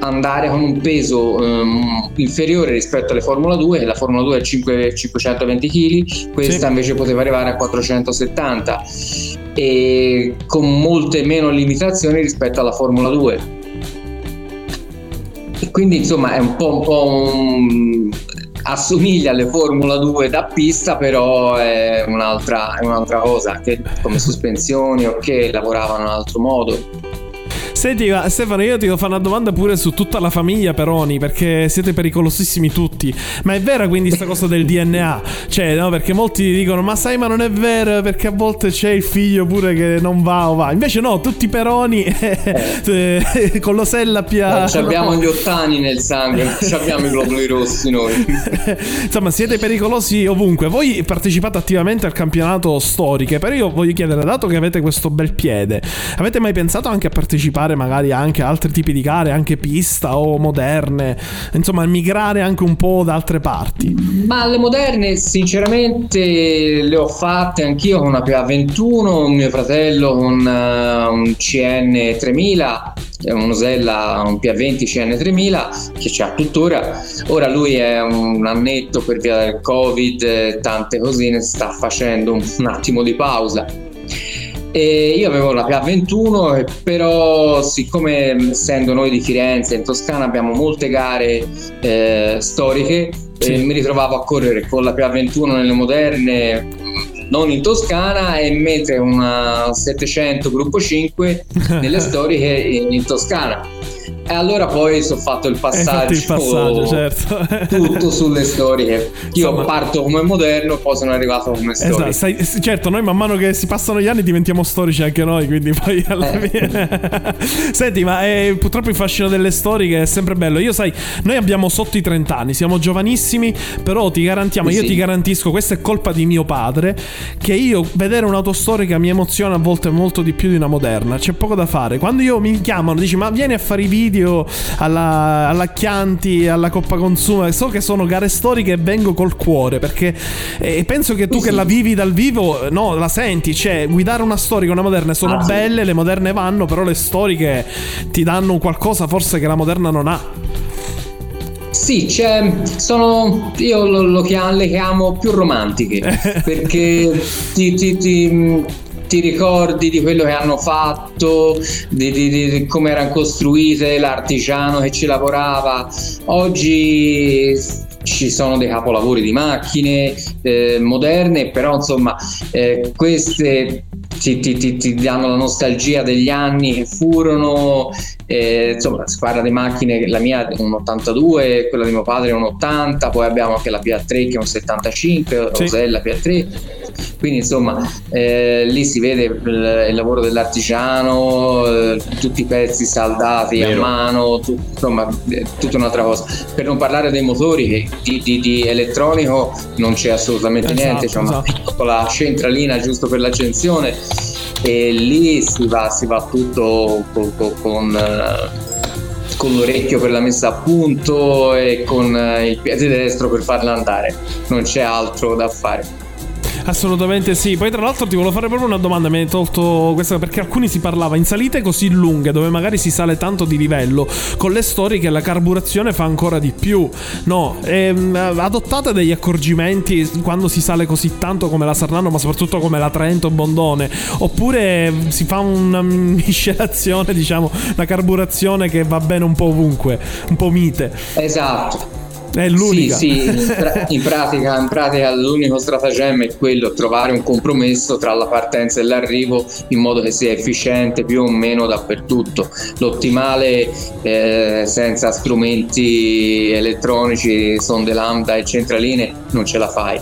andare con un peso um, inferiore rispetto alle Formula 2, la Formula 2 è 5, 520 kg, questa Sì. invece poteva arrivare a 470 e con molte meno limitazioni rispetto alla Formula 2. E quindi insomma è un po', un po' un- assomiglia alle Formula 2 da pista, però è un'altra, è un'altra cosa, che come sospensioni o che lavoravano in un altro modo. Senti, ma Stefano, io ti devo fare una domanda pure su tutta la famiglia Peroni, perché siete pericolosissimi tutti. Ma è vera quindi sta cosa del DNA? Cioè, no, perché molti dicono, ma sai, ma non è vero, perché a volte c'è il figlio pure che non va o va. Invece no, tutti Peroni, eh, con l'osella pia... Ci abbiamo gli ottani nel sangue, abbiamo i globuli rossi noi. Insomma, siete pericolosi ovunque. Voi partecipate attivamente al campionato storiche, però io voglio chiedere, dato che avete questo bel piede, avete mai pensato anche a partecipare magari anche altri tipi di gare, anche pista o moderne? Insomma, migrare anche un po' da altre parti. Ma le moderne, sinceramente, le ho fatte anch'io con una PA21, mio fratello con eh, un CN 3000, eh, un Osella, un PA20 CN 3000 che c'ha tuttora. Ora lui è un annetto per via del Covid, eh, tante cosine, sta facendo un attimo di pausa. E io avevo la PA21, eh, però siccome essendo noi di Firenze, in Toscana abbiamo molte gare eh, storiche, Sì. mi ritrovavo a correre con la PA21 nelle moderne, non in Toscana, e mentre una 700 gruppo 5 nelle storiche in, in Toscana. E allora poi ho fatto il passaggio, il passaggio, certo. tutto sulle storiche. Io Insomma- parto come moderno, poi sono arrivato come storico. Esatto, sai- certo, noi man mano che si passano gli anni diventiamo storici anche noi, quindi poi alla Eh. fine... Senti, ma eh, purtroppo il fascino delle storiche è sempre bello. Io sai, noi abbiamo sotto i 30 anni, siamo giovanissimi, però ti garantiamo, io Sì. ti garantisco, questa è colpa di mio padre, che io vedere un'autostorica mi emoziona a volte molto di più di una moderna, c'è poco da fare. Quando io mi chiamano, dici ma vieni a fare i video alla, alla Chianti, alla Coppa Consuma, so che sono gare storiche e vengo col cuore, perché eh, penso che tu che la vivi dal vivo, no, la senti, cioè guidare una storica e una moderna sono Ah, sì. belle, le moderne vanno, però le storiche ti danno qualcosa forse che la moderna non ha. Sì, c'è, sono, io lo, lo chiamo, le chiamo più romantiche perché ti, ti- ti- ti ricordi di quello che hanno fatto, di, di- di- come erano costruite, l'artigiano che ci lavorava. Oggi ci sono dei capolavori di macchine eh, moderne, però insomma eh, queste ti, ti- ti- ti danno la nostalgia degli anni che furono, eh, insomma si parla di macchine, la mia è un 82, quella di mio padre è un 80, poi abbiamo anche la PA3 che è un 75, Sì. Rosella PA3, quindi insomma eh, lì si vede il, il lavoro dell'artigiano, eh, tutti i pezzi saldati Vero. a mano, tu- insomma è tutta un'altra cosa. Per non parlare dei motori che di, di- di elettronico non c'è assolutamente Esatto, niente, c'è una esatto. piccola centralina giusto per l'accensione e lì si va, si va tutto co- co- con, eh, con l'orecchio per la messa a punto e con eh, il piede destro per farla andare, non c'è altro da fare. Assolutamente sì. Poi, tra l'altro, ti volevo fare proprio una domanda. Mi hai tolto questa perché alcuni si parlava in salite così lunghe, dove magari si sale tanto di livello, con le storie che la carburazione fa ancora di più. No, ehm, adottate degli accorgimenti quando si sale così tanto come la Sarnano, ma soprattutto come la Trento Bondone. Oppure si fa una miscelazione, diciamo, una carburazione che va bene un po' ovunque, un po' mite. Esatto. È l'unica. Sì, sì, in, pra- in pratica, in pratica l'unico stratagemma è quello, trovare un compromesso tra la partenza e l'arrivo in modo che sia efficiente più o meno dappertutto. L'ottimale eh, senza strumenti elettronici, sonde lambda e centraline non ce la fai.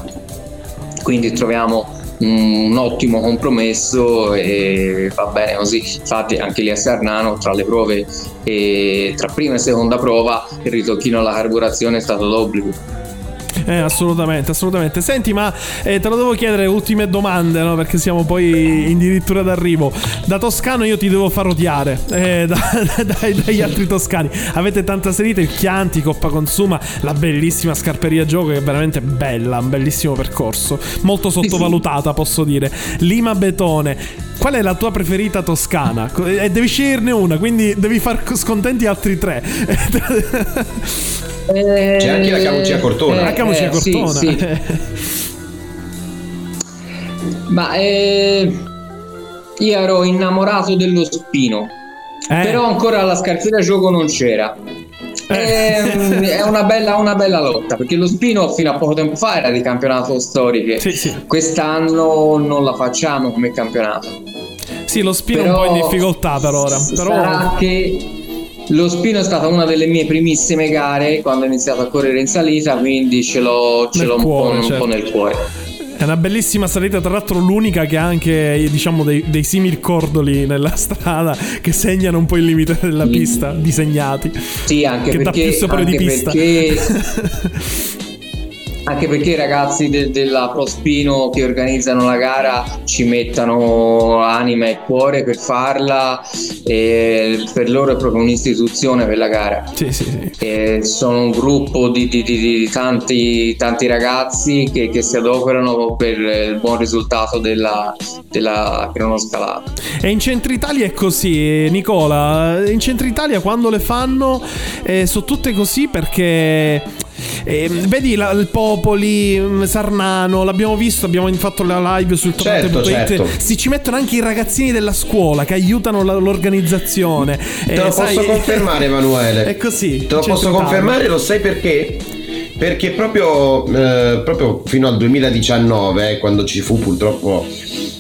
Quindi troviamo un ottimo compromesso e va bene così. Infatti anche lì a Sarnano tra le prove e tra prima e seconda prova il ritocchino alla carburazione è stato d'obbligo. Eh, assolutamente, assolutamente. Senti, ma eh, te lo devo chiedere ultime domande, no? Perché siamo poi addirittura d'arrivo. Da toscano io ti devo far odiare eh, da, dai, dagli altri toscani. Avete tanta salita, il Chianti, Coppa Consuma, la bellissima scarperia gioco che è veramente bella, un bellissimo percorso. Molto sottovalutata, posso dire. Lima Betone. Qual è la tua preferita toscana? E eh, devi sceglierne una, quindi devi far scontenti altri tre. C'è anche la Camucia Cortona. Eh, la Camucia eh, sì, Cortona. sì. Ma eh, io ero innamorato dello spino, Eh. però ancora la scarpina gioco non c'era. Ehm, è una bella, una bella lotta perché lo spino fino a poco tempo fa era di campionato storiche. Sì, sì. Quest'anno non la facciamo come campionato. Sì, lo spino è Però un po' in difficoltà per ora. Però Sarà che lo spino è stata una delle mie primissime gare quando ho iniziato a correre in salita, quindi ce l'ho, ce l'ho un, cuore, po', un certo. po' nel cuore. È una bellissima salita, tra l'altro l'unica che ha anche, diciamo, dei, dei simili cordoli nella strada che segnano un po' il limite della pista, disegnati. Sì, anche che dà perché, più sapore di pista. perché- anche perché i ragazzi de- della Prospino che organizzano la gara ci mettono anima e cuore per farla e per loro è proprio un'istituzione per la gara. sì, sì, sì. Sono un gruppo di, di- di- di tanti, tanti ragazzi che, che si adoperano per il buon risultato della, della cronoscalata. E in centro Italia è così, Nicola. In centro Italia quando le fanno eh, sono tutte così perché. Eh, vedi la- il Popoli, mm, Sarnano, l'abbiamo visto, abbiamo fatto la live sul Certo, certo. Si ci mettono anche i ragazzini della scuola che aiutano la- l'organizzazione. Te lo posso confermare, Emanuele. È così. Te lo posso confermare, lo sai perché? Perché proprio, eh, proprio fino al 2019, eh, quando ci fu purtroppo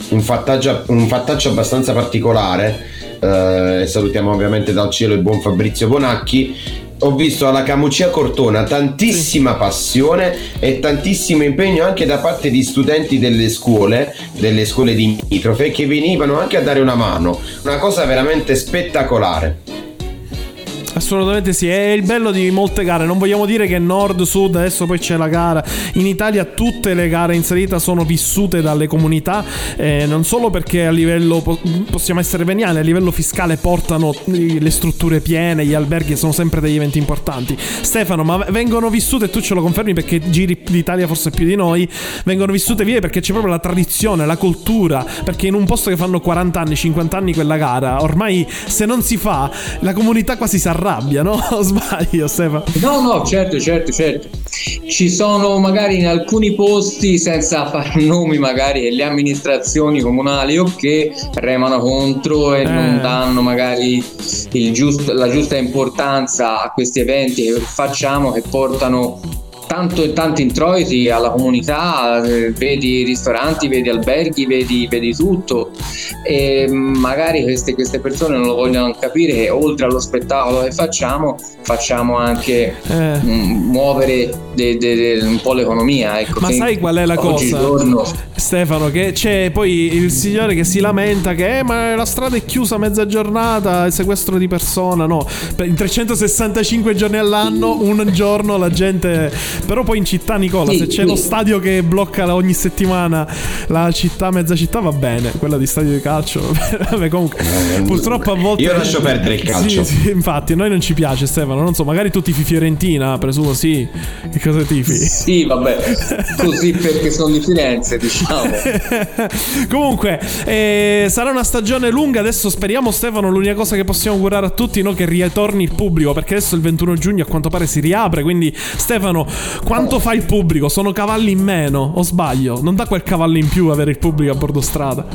un fattaggio, un fattaccio abbastanza particolare, eh, e salutiamo ovviamente dal cielo il buon Fabrizio Bonacchi, ho visto alla Camucia Cortona tantissima passione e tantissimo impegno anche da parte di studenti delle scuole, delle scuole limitrofe, che venivano anche a dare una mano. Una cosa veramente spettacolare. Assolutamente sì, è il bello di molte gare. Non vogliamo dire che nord, sud, adesso poi c'è la gara. In Italia tutte le gare in salita sono vissute dalle comunità, eh, non solo perché a livello, po- possiamo essere veniali, a livello fiscale portano le strutture piene, gli alberghi sono sempre degli eventi importanti. Stefano, ma vengono vissute, e tu ce lo confermi perché giri l'Italia forse più di noi, vengono vissute via perché c'è proprio la tradizione, la cultura, perché in un posto che fanno 40 anni, 50 anni quella gara, ormai se non si fa, la comunità quasi si arrabbia, no? O sbaglio, Stefano? No, no, certo, certo, certo. Ci sono magari in alcuni posti, senza fare nomi, magari le amministrazioni comunali o che remano contro e Eh. non danno magari il giust- la giusta importanza a questi eventi che facciamo che portano tanto e tanti introiti alla comunità, eh, vedi ristoranti, vedi alberghi, vedi, vedi tutto e magari queste, queste persone non lo vogliono capire che oltre allo spettacolo che facciamo facciamo anche Eh. mm, muovere de- de- de- un po' l'economia ecco, Ma sai qual è la cosa? oggigiorno Stefano, che c'è poi il signore che si lamenta che eh, ma la strada è chiusa a mezza giornata, il sequestro di persona, no. In 365 giorni all'anno, un giorno la gente Però poi in città, Nicola, Sì, se c'è sì. lo stadio che blocca ogni settimana la città, mezza città, va bene. Quella di stadio di calcio. Vabbè, comunque, purtroppo a volte. Io lascio perdere il calcio. Sì, sì, infatti, a noi non ci piace, Stefano. Non so, magari tu tifi Fiorentina, presumo sì. Che cosa tifi? Sì, vabbè, così perché sono di Firenze, diciamo. Comunque, eh, sarà una stagione lunga. Adesso speriamo, Stefano. L'unica cosa che possiamo augurare a tutti no, che ritorni il pubblico. Perché adesso il 21 giugno a quanto pare si riapre. Quindi, Stefano, quanto fa il pubblico? Sono cavalli in meno? O sbaglio? Non dà quel cavallo in più avere il pubblico a bordo strada?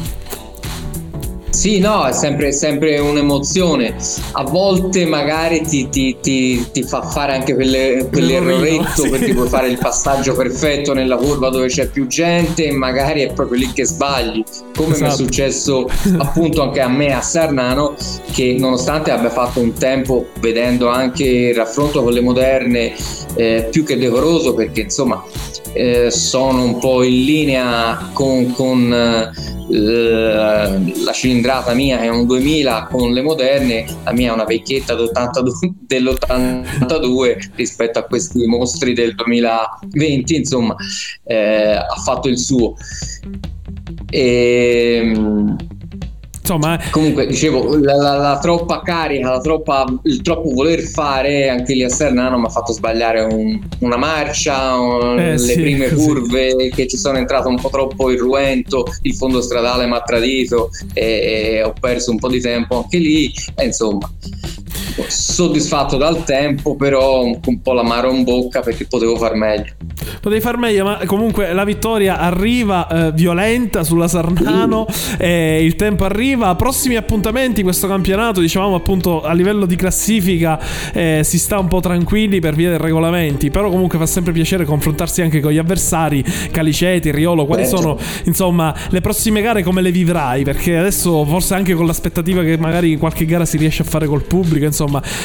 Sì, no, è sempre, sempre un'emozione. A volte magari ti, ti- ti- ti fa fare anche quelle- quell'erroretto sì. perché puoi fare il passaggio perfetto nella curva dove c'è più gente e magari è proprio lì che sbagli. Come mi è Esatto. successo appunto anche a me a Sarnano, che nonostante abbia fatto un tempo vedendo anche il raffronto con le moderne eh, più che decoroso, perché insomma eh, sono un po' in linea con, con, eh, la cilindrata mia è un 2000 con le moderne. La mia è una vecchietta d'82 dell'82 rispetto a questi mostri del 2020 insomma eh, ha fatto il suo. E, Insomma, Comunque, dicevo, la, la- la troppa carica, la troppa, il troppo voler fare anche lì a Sernano mi ha fatto sbagliare un- una marcia, un- Eh, le sì, prime così. curve che ci sono entrato un po' troppo irruento, il fondo stradale mi ha tradito e, e ho perso un po' di tempo anche lì. E insomma, soddisfatto dal tempo, però un, po' l'amaro in bocca perché potevo far meglio. Potevi far meglio, ma comunque la vittoria arriva eh, violenta sulla Sarnano. eh, il tempo arriva. Prossimi appuntamenti. Questo campionato, dicevamo appunto a livello di classifica, eh, si sta un po' tranquilli per via dei regolamenti. Però comunque fa sempre piacere confrontarsi anche con gli avversari. Caliceti, Riolo. Quali Certo. sono insomma le prossime gare? Come le vivrai? Perché adesso, forse anche con l'aspettativa che magari qualche gara si riesce a fare col pubblico. Insomma,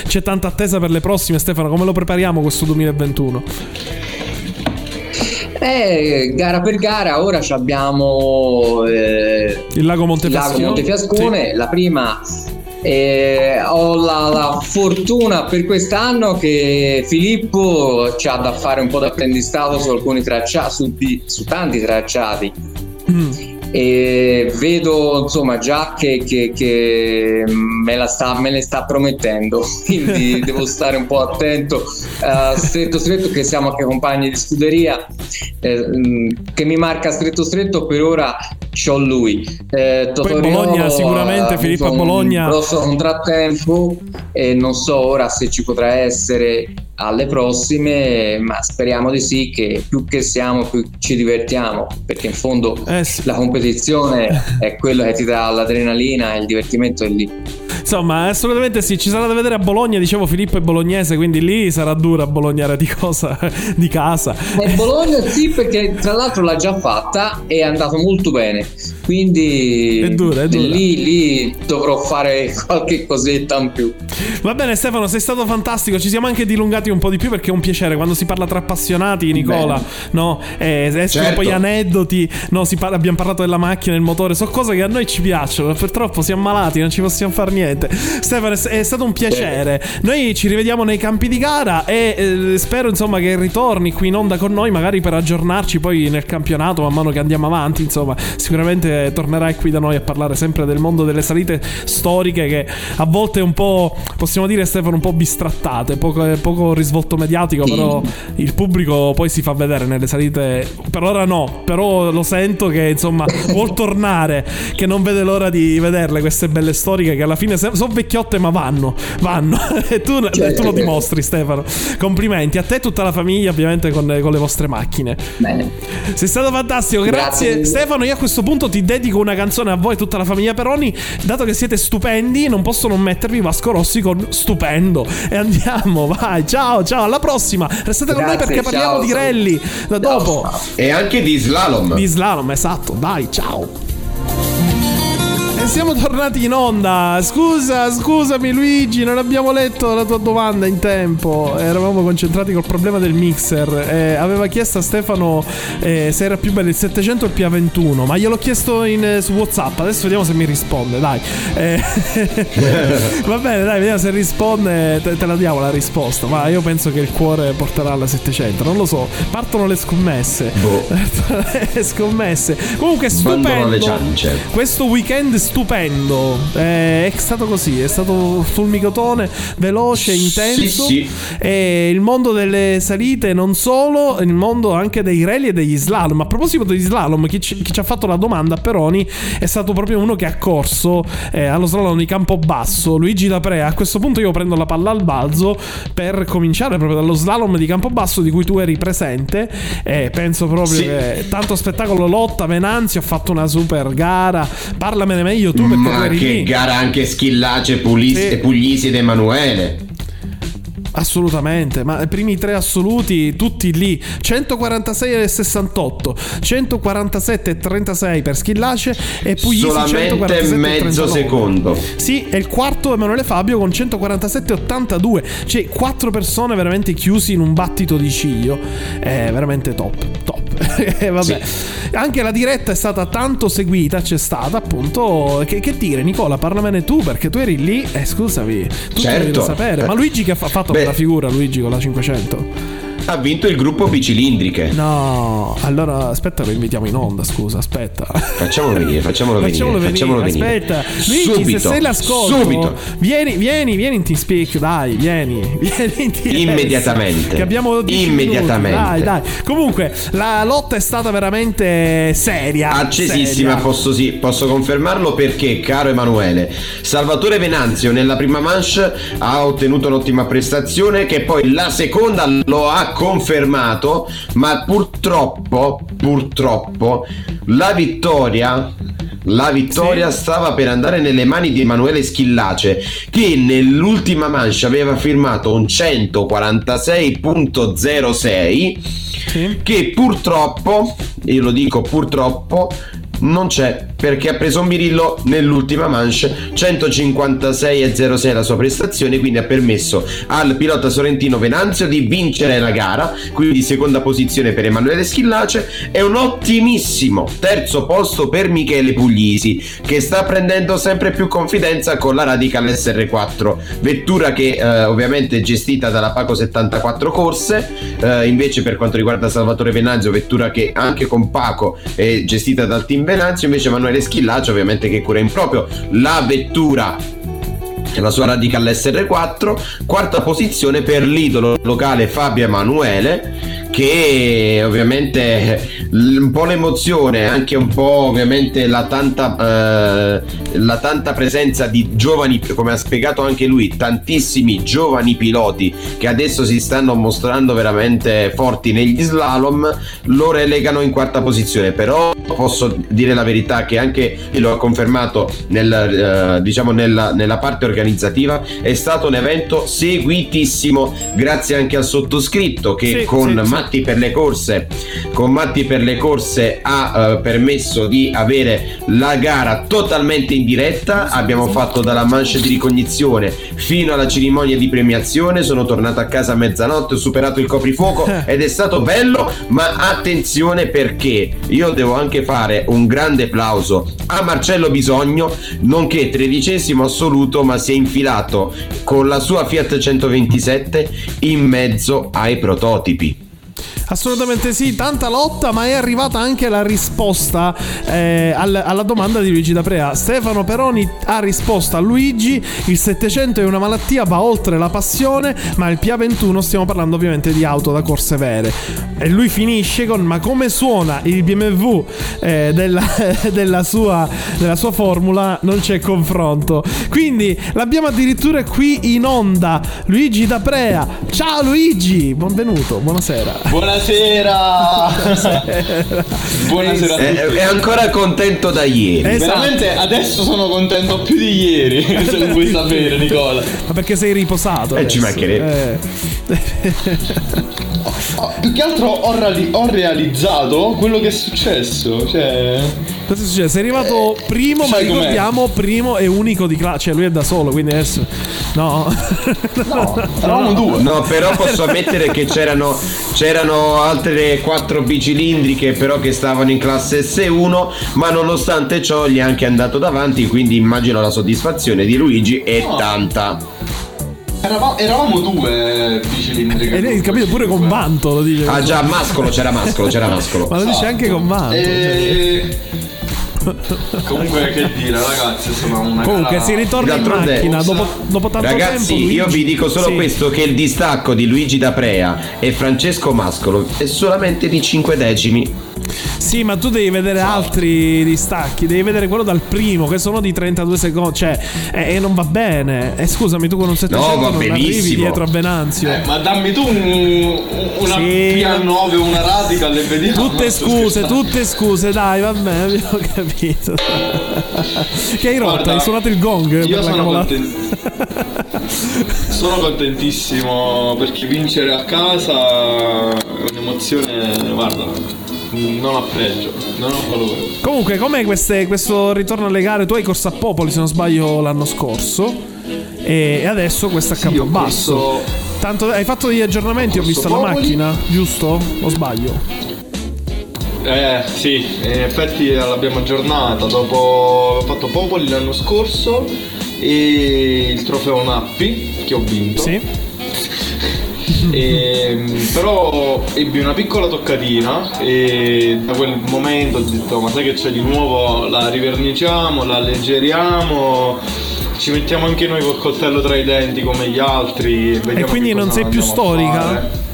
c'è tanta attesa per le prossime. Stefano, come lo prepariamo questo 2021? Eh, gara per gara, ora abbiamo eh, Il lago Montefiascone. lago Montefiascone. La prima eh, ho la, la fortuna per quest'anno che Filippo ci ha da fare un po' d'apprendistato su alcuni tracciati, su, su tanti tracciati. E vedo insomma già che, che- che me, la sta, me le sta promettendo, quindi devo stare un po' attento. Eh, stretto stretto, che siamo anche compagni di scuderia, eh, che mi marca stretto stretto per ora c'ho lui. Eh, Totoriolo Bologna, sicuramente, ha Filippo, Bologna. Un grosso contrattempo e non so ora se ci potrà essere alle prossime, ma speriamo di sì che più che siamo più ci divertiamo, perché in fondo Eh sì. la competizione è quello che ti dà l'adrenalina e il divertimento è lì. Insomma, assolutamente sì. Ci sarà da vedere a Bologna. Dicevo, Filippo è bolognese, quindi lì sarà dura a bolognare di cosa? di casa. E Bologna sì, perché tra l'altro l'ha già fatta e è andato molto bene. Quindi È dura, è dura. Lì, lì dovrò fare qualche cosetta in più. Va bene, Stefano, sei stato fantastico. Ci siamo anche dilungati un po' di più perché è un piacere quando si parla tra appassionati, Nicola. Bene. No, eh, escono Certo. poi aneddoti. No, si parla- abbiamo parlato della macchina, del motore. Sono cose che a noi ci piacciono. Purtroppo siamo malati, non ci possiamo fare niente. Stefano, è, stato un piacere. Noi ci rivediamo nei campi di gara e eh, spero insomma che ritorni qui in onda con noi, magari per aggiornarci poi nel campionato man mano che andiamo avanti. Insomma, sicuramente tornerai qui da noi a parlare sempre del mondo delle salite storiche che a volte è un po', possiamo dire Stefano, un po' bistrattate, poco, poco risvolto mediatico, Sì. però il pubblico poi si fa vedere nelle salite. Per ora no, però lo sento che insomma vuol tornare, che non vede l'ora di vederle queste belle storiche che alla fine se- sono vecchiotte ma vanno, vanno. e tu, e tu lo dimostri Stefano. Complimenti a te e tutta la famiglia ovviamente con, con le vostre macchine. Bene. Sei stato fantastico, grazie. Grazie. Stefano. Io a questo punto ti dedico una canzone a voi e tutta la famiglia Peroni. Dato che siete stupendi, non posso non mettervi Vasco Rossi con stupendo. E andiamo, vai. Ciao, ciao, alla prossima. Restate con noi Grazie, perché parliamo ciao, di ciao. rally. Da dopo. E anche di slalom. Di slalom, esatto. Dai, ciao. Siamo tornati in onda. Scusa, scusami Luigi, non abbiamo letto la tua domanda in tempo. Eravamo concentrati col problema del mixer. Eh, aveva chiesto a Stefano eh, se era più bello il 700 o il PA21, ma gliel'ho chiesto in, eh, su WhatsApp. Adesso vediamo se mi risponde. Dai, Eh, va bene, dai, vediamo se risponde. Te, te la diamo la risposta. Ma io penso che il cuore porterà alla 700. Non lo so. Partono le scommesse. Boh. le scommesse. Comunque, stupendo. ciance. Questo weekend stupendo. Eh, è stato così, è stato fulmicotone, veloce, intenso. Sì, sì. E il mondo delle salite non solo, il mondo anche dei rally e degli slalom. A proposito degli slalom, chi ci, chi ci ha fatto la domanda a Peroni è stato proprio uno che ha corso eh, allo slalom di Campobasso, Luigi Laprea. A questo punto io prendo la palla al balzo per cominciare proprio dallo slalom di Campobasso di cui tu eri presente. E penso proprio Sì. che tanto spettacolo lotta, Venanzi ha fatto una super gara. Parlamene meglio tu perché Ma eri che lì. gara anche Schillace, Puglisi, Sì. Puglisi ed Emanuele. Assolutamente, ma i primi tre assoluti tutti lì 146 e 68, 147 e 36 per Schillace e Puglisi Solamente 147 e mezzo 39. secondo. Sì, e il quarto Emanuele Fabio con 147 e 82. Cioè, quattro persone veramente chiusi in un battito di ciglio. È veramente top, top. E vabbè. Anche la diretta è stata tanto seguita, c'è stata appunto. Che, che dire, Nicola, parlamene tu perché tu eri lì. Eh, scusami, tu Certo. devi sapere. Ma Eh. Luigi che ha fa- fatto Beh. quella figura, Luigi con la 500? Ha vinto il gruppo bicilindriche. No, allora aspetta, lo invitiamo in onda. Scusa, aspetta. Facciamolo venire, facciamolo venire, Facciamolo venire, facciamolo venire. aspetta. Luigi, Subito, se sei l'ascolto, subito. vieni, vieni, vieni in TeamSpeak, dai, vieni, vieni in TS, Immediatamente. Che abbiamo 10 Immediatamente. minuti, Dai, dai. Comunque, la lotta è stata veramente seria. Accesissima, seria. posso, sì, posso confermarlo perché, caro Emanuele, Salvatore Venanzio nella prima manche ha ottenuto un'ottima prestazione che poi la seconda lo ha confermato, ma purtroppo, purtroppo, la vittoria... La vittoria stava per andare nelle mani di Emanuele Schillace che nell'ultima manche aveva firmato un 146.06 Sì. che purtroppo, io lo dico purtroppo, non c'è perché ha preso un birillo nell'ultima manche 156,06 la sua prestazione quindi ha permesso al pilota sorrentino Venanzio di vincere la gara quindi seconda posizione per Emanuele Schillace e un ottimissimo terzo posto per Michele Puglisi che sta prendendo sempre più confidenza con la Radical SR4 vettura che eh, ovviamente è gestita dalla Paco 74 corse eh, invece per quanto riguarda Salvatore Venanzio vettura che anche con Paco è gestita dal team Venanzio invece Emanuele Schillace ovviamente che cura in proprio la vettura la sua Radical SR4 quarta posizione per l'idolo locale Fabio Emanuele che ovviamente l- un po' l'emozione anche un po' ovviamente la tanta eh, la tanta presenza di giovani come ha spiegato anche lui tantissimi giovani piloti che adesso si stanno mostrando veramente forti negli slalom lo relegano in quarta posizione però posso dire la verità che anche e lo ha confermato nel, eh, diciamo nella, nella parte organizzativa è stato un evento seguitissimo grazie anche al sottoscritto che Sì, con sì, sì. Matti per le corse con Matti per le corse ha eh, permesso di avere la gara totalmente in diretta. Abbiamo fatto dalla mancia di ricognizione fino alla cerimonia di premiazione. Sono tornato a casa a mezzanotte ho superato il coprifuoco ed è stato bello ma attenzione perché io devo anche fare un grande applauso a Marcello Bisogno nonché tredicesimo assoluto ma si è infilato con la sua Fiat 127 in mezzo ai prototipi Assolutamente sì, tanta lotta, ma è arrivata anche la risposta eh, al- alla domanda di Luigi D'Aprea. Stefano Peroni ha risposto a Luigi: il 700 è una malattia, va oltre la passione, ma il PA21 stiamo parlando ovviamente di auto da corse vere. E lui finisce con: Ma come suona il BMW eh, della, della sua, della sua formula? Non c'è confronto. Quindi l'abbiamo addirittura qui in onda. Luigi D'Aprea. Ciao Luigi, benvenuto, buonasera. Buonasera! Buonasera a è, tutti. è ancora contento da ieri Esatto. Veramente adesso sono contento più di ieri, se vuoi sapere Nicola. Ma perché sei riposato? Eh, ci mancherebbe. Eh. Oh, più che altro ho, reali- ho realizzato quello che è successo, cioè... Cosa succede? Sei arrivato primo, ma sai com'è? ricordiamo primo e unico di classe. Cioè, lui è da solo, quindi adesso. No. Eravamo due. No, però posso ammettere che c'erano, c'erano altre quattro bicilindriche però che stavano in classe S1, ma nonostante ciò gli è anche andato davanti, quindi immagino la soddisfazione di Luigi è tanta. Eravamo, eravamo due bicilindri. E lei, capito, pure con vanto lo dice. Ah già, mascolo, c'era mascolo, c'era mascolo. Ma lo dice anche con vanto. cioè. Comunque che dire ragazzi, insomma una Comunque si ritorna in D'altronde- macchina dopo, dopo tanto Ragazzi, tempo. io Luigi- vi dico solo Sì. questo: che il distacco di Luigi D'Aprea e Francesco Mascolo è solamente di 5 decimi. Sì, ma tu devi vedere altri distacchi. Devi vedere quello dal primo, che sono di 32 secondi. Cioè, e e non va bene. E scusami, tu con un 700 va non arrivi dietro a Venanzio. Eh, ma dammi tu un- una Sì. P9 una radical e vediamo. Tutte scuse, tutte scuse, dai, va bene, abbiamo capito. che hai rotto? Hai suonato il gong Io sono, cavolata? conten- sono contentissimo perché vincere a casa è un'emozione, guarda, non ha pregio, non ha valore. Comunque, com'è queste- questo ritorno alle gare? Tu hai corso a Popoli, se non sbaglio, l'anno scorso. E adesso questa a Sì, ho Campobasso. corso- Tanto hai fatto degli aggiornamenti, ho corso visto la Popoli. macchina, giusto? O sbaglio? Eh sì, in effetti l'abbiamo aggiornata dopo ho fatto Popoli l'anno scorso e il trofeo Nappi che ho vinto. Sì. E, però ebbi una piccola toccatina e da quel momento ho detto ma sai che c'è di nuovo la riverniciamo, la alleggeriamo ci mettiamo anche noi col coltello tra i denti come gli altri e, quindi non sei più storica?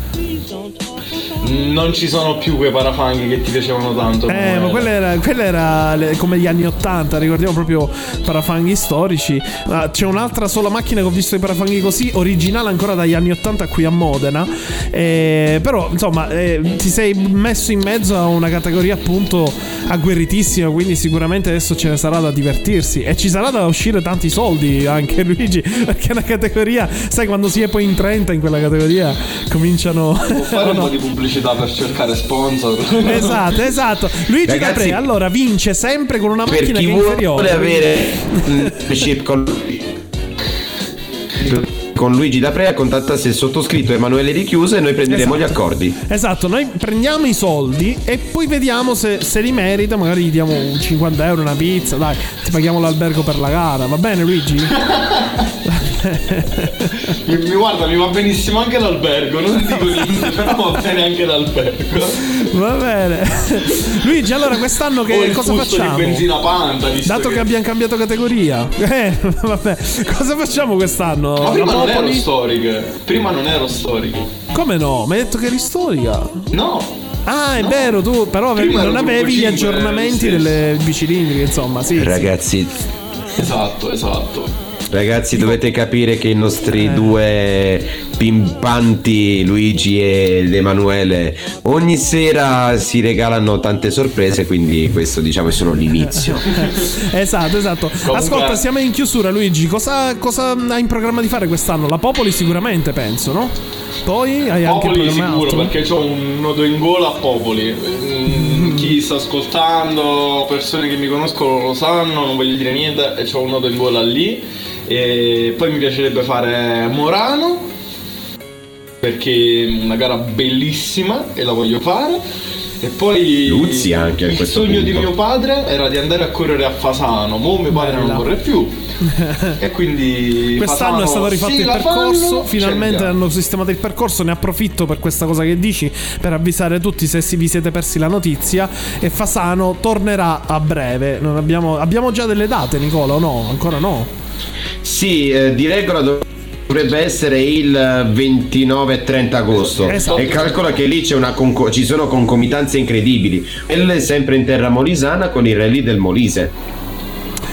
Fare. Non ci sono più quei parafanghi che ti piacevano tanto. Eh, ma quella era, quella era le- come gli anni 80, ricordiamo proprio parafanghi storici. Ma c'è un'altra sola macchina che ho visto i parafanghi così, originale ancora dagli anni 80 qui a Modena. Eh, però, insomma, eh, ti sei messo in mezzo a una categoria appunto agguerritissima, quindi sicuramente adesso ce ne sarà da divertirsi. E ci sarà da uscire tanti soldi anche, Luigi, perché è una categoria, sai, quando si è poi in 30 in quella categoria, cominciano... Può fare un No. po' di pubblicità per cercare sponsor. Esatto, esatto. Luigi Ragazzi, Capre allora vince sempre con una Per macchina chi che è vuole inferiore. avere un chip con con Luigi D'Aprea contattasse il sottoscritto Emanuele Richiuso e noi prenderemo Esatto. gli accordi. Esatto, noi prendiamo i soldi e poi vediamo se, se li merita. Magari gli diamo un 50 euro, una pizza. Dai, ti paghiamo l'albergo per la gara. Va bene, Luigi? mi, mi guarda, mi va benissimo anche l'albergo, non dico niente, però va bene anche l'albergo. Va bene. Luigi, allora quest'anno che cosa facciamo? di benzina visto Dato che che abbiamo cambiato categoria, eh, vabbè, cosa facciamo quest'anno? Ma prima non ero storiche. Prima non ero storiche. Come no? Mi hai detto che eri storica. No. Ah, è No. vero, tu però avevi- Prima non avevi gli aggiornamenti sì. delle bicilindriche, insomma, sì. sì. Ragazzi, Esatto, esatto. ragazzi, dovete capire che i nostri Eh. due pimpanti Luigi ed Emanuele ogni sera si regalano tante sorprese, quindi questo diciamo è solo l'inizio. esatto, esatto. Comunque- Ascolta, siamo in chiusura, Luigi. Cosa, cosa hai in programma di fare quest'anno? La Popoli sicuramente, penso, no? Poi hai anche Popoli sicuro altro? perché ho un nodo in gola a Popoli. Mm, Chi sta ascoltando, persone che mi conoscono lo sanno, non voglio dire niente, e ho un nodo in gola lì. E poi mi piacerebbe fare Morano perché è una gara bellissima e la voglio fare. E poi Luzzi anche a il sogno punto. di mio padre era di andare a correre a Fasano, ma mio padre Bella. non corre più. e quindi Quest'anno è Fasano, stato rifatto sì, il percorso, fanno, finalmente hanno sistemato il percorso, ne approfitto per questa cosa che dici, per avvisare tutti se si- vi siete persi la notizia e Fasano tornerà a breve. Non abbiamo, abbiamo già delle date Nicola o no? Ancora no? Sì, eh, di regola dovrebbe essere il 29 e 30 agosto. Esatto. E calcola che lì c'è una conco- ci sono concomitanze incredibili. Quelle sempre in terra molisana con i rally del Molise.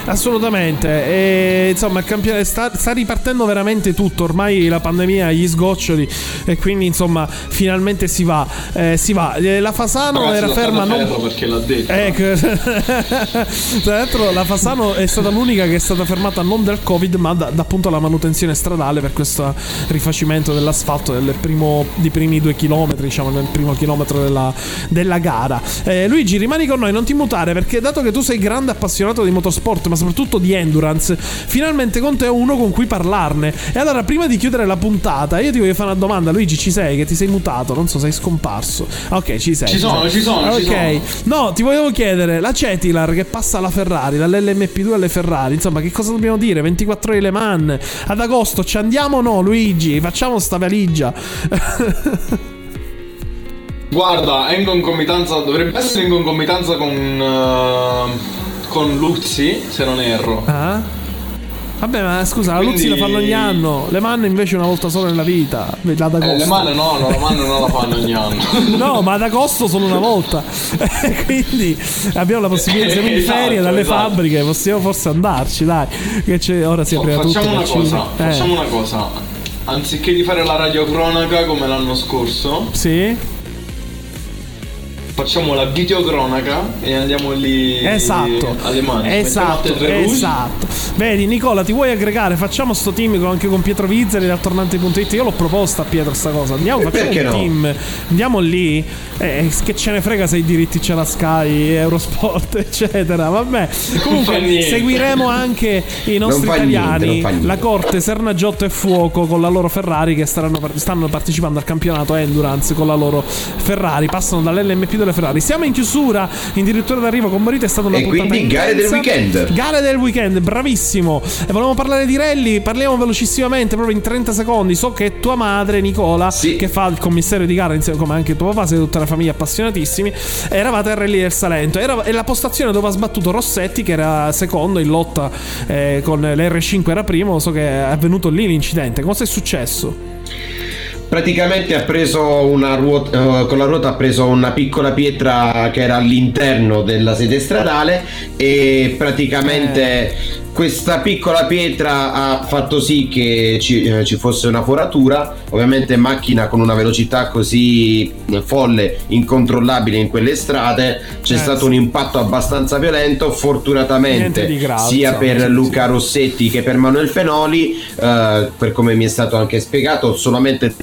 Assolutamente, e, insomma il campionato sta, sta ripartendo veramente tutto, ormai la pandemia ha gli sgoccioli e quindi insomma finalmente si va, eh, si va. Eh, La Fasano Ragazzi, era lo ferma non... perché l'ha detto. Ecco. Tra l'altro la Fasano è stata l'unica che è stata fermata non dal Covid ma da, da appunto la manutenzione stradale per questo rifacimento dell'asfalto del primo, di primi due chilometri, diciamo nel primo chilometro della, della gara. Eh, Luigi rimani con noi, non ti mutare perché dato che tu sei grande appassionato di motorsport ma soprattutto di endurance, finalmente con te uno con cui parlarne. E allora prima di chiudere la puntata io ti voglio fare una domanda, Luigi ci sei? Che ti sei mutato? Non so, sei scomparso. Ok, ci sei. Ci sono, ci sono, Ok, ci no, ti volevo chiedere, la Cetilar che passa alla Ferrari, dall'LMP2 alle Ferrari, insomma, che cosa dobbiamo dire? 24 ore Le Mans, ad agosto ci andiamo o no, Luigi? Facciamo sta valigia. Guarda, è in concomitanza, dovrebbe essere in concomitanza con, eh, con Luzzi, se non erro. Ah? Vabbè, ma scusa, la Quindi- Luzzi la fanno ogni anno, Le Mans invece una volta solo nella vita, Eh, le mani no, no, le mani non la fanno ogni anno. No, ma ad agosto solo una volta. Quindi abbiamo la possibilità, siamo in Esatto, ferie dalle esatto. fabbriche, possiamo forse andarci, dai. Che c'è, ora si aprirà tutto. facciamo una cosa, Eh, facciamo una cosa. Anziché di fare la radiocronaca come l'anno scorso, Sì? facciamo la videocronaca e andiamo lì esatto. alle mani. Esatto, esatto. Vedi Nicola, ti vuoi aggregare? Facciamo sto team anche con Pietro Vizzeri da Tornanti.it. Io l'ho proposta a Pietro sta cosa. Andiamo, facciamo un no? team. Andiamo lì. Eh, eh, che ce ne frega se i diritti c'è la Sky, Eurosport, eccetera. Vabbè. Comunque seguiremo anche i nostri italiani, niente, la Corte, Serna Giotto e Fuoco con la loro Ferrari che stanno partecipando al campionato Endurance con la loro Ferrari. Passano dall'LMP2 la Ferrari. Siamo in chiusura, in addirittura d'arrivo con Morita è stato una e puntata quindi gare del weekend. Gare del weekend, bravissimo. E volevamo parlare di rally, parliamo velocissimamente, proprio in 30 secondi. So che tua madre Nicola, sì. che fa il commissario di gara insieme come anche tuo papà, siete tutta la famiglia appassionatissimi, eravate al rally del Salento. Era la postazione dove ha sbattuto Rossetti che era secondo in lotta eh, con l'R5 era primo, so che è avvenuto lì l'incidente. Cosa è successo? Praticamente ha preso una ruota, eh, con la ruota ha preso una piccola pietra che era all'interno della sede stradale e praticamente questa piccola pietra ha fatto sì che ci, eh, ci fosse una foratura. Ovviamente macchina con una velocità così eh, folle, incontrollabile in quelle strade, c'è Eh, stato un impatto abbastanza violento. Fortunatamente sia per Luca Rossetti che per Manuel Fenoli, eh, per come mi è stato anche spiegato, solamente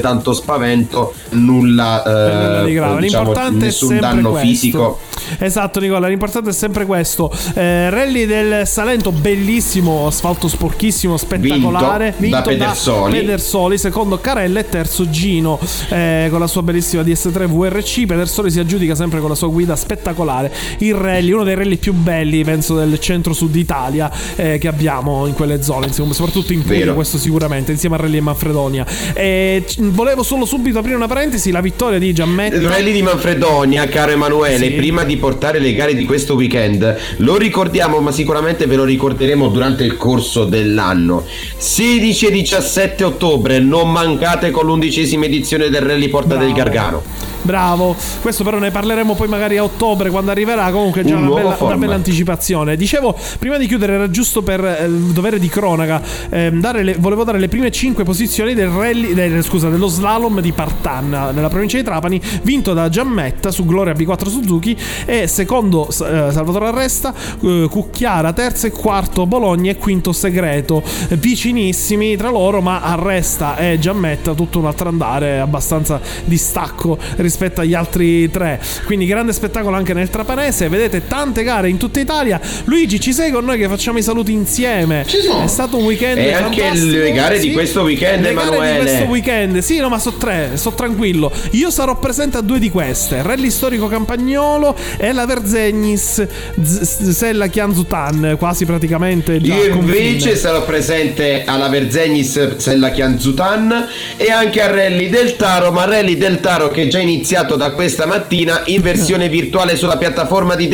tanto spavento, nulla, eh, diciamo, nessun danno questo. fisico. Esatto, Nicola. L'importante è sempre questo. Eh, rally del Salento, bellissimo, asfalto sporchissimo, spettacolare. Vinto da Pedersoli. Pedersoli, secondo Carella e terzo Gino eh, con la sua bellissima DS3 VRC. Pedersoli si aggiudica sempre con la sua guida spettacolare. Il rally, uno dei rally più belli, penso, del centro-sud Italia eh, che abbiamo in quelle zone, insomma, soprattutto in Puglia, questo sicuramente, insieme al rally e Manfredonia. E volevo solo subito aprire una parentesi: la vittoria di Giammetta. Il rally di Manfredonia, caro Emanuele, Sì. prima di portare le gare di questo weekend, lo ricordiamo, ma sicuramente ve lo ricorderemo durante il corso dell'anno. 16 e 17 ottobre, non mancate con l'undicesima edizione del Rally Porta del Bravo. Gargano. Bravo, questo però ne parleremo poi magari a ottobre quando arriverà. Comunque, già Un una bella, una bella anticipazione. Dicevo, prima di chiudere, era giusto per eh, dovere di cronaca. ehm, dare le- volevo dare le prime 5 posizioni del rally, del- scusa, dello slalom di Partanna nella provincia di Trapani, vinto da Giammetta su Gloria B4 Suzuki. E secondo eh, Salvatore Arresta, eh, Cucchiara, terzo e quarto Bologna e quinto Segreto. Eh, Vicinissimi tra loro, ma Arresta e Giammetta tutto un altro andare, abbastanza distacco rispetto agli altri tre. Quindi grande spettacolo anche nel Trapanese. Vedete tante gare in tutta Italia. Luigi, ci sei con noi che facciamo i saluti insieme? Ci sono. È stato un weekend E anche le gare di Sì. questo weekend, Le gare di Emanuele. questo weekend. Sì, no, ma so tre, sto tranquillo. Io sarò presente a due di queste: Rally Storico Campagnolo e la Verzegnis Sella Chianzutan, quasi praticamente già Io invece sarò presente alla Verzegnis Sella Chianzutan e anche al Rally del Taro, ma Rally del Taro che è già iniziato da questa mattina in versione virtuale sulla piattaforma di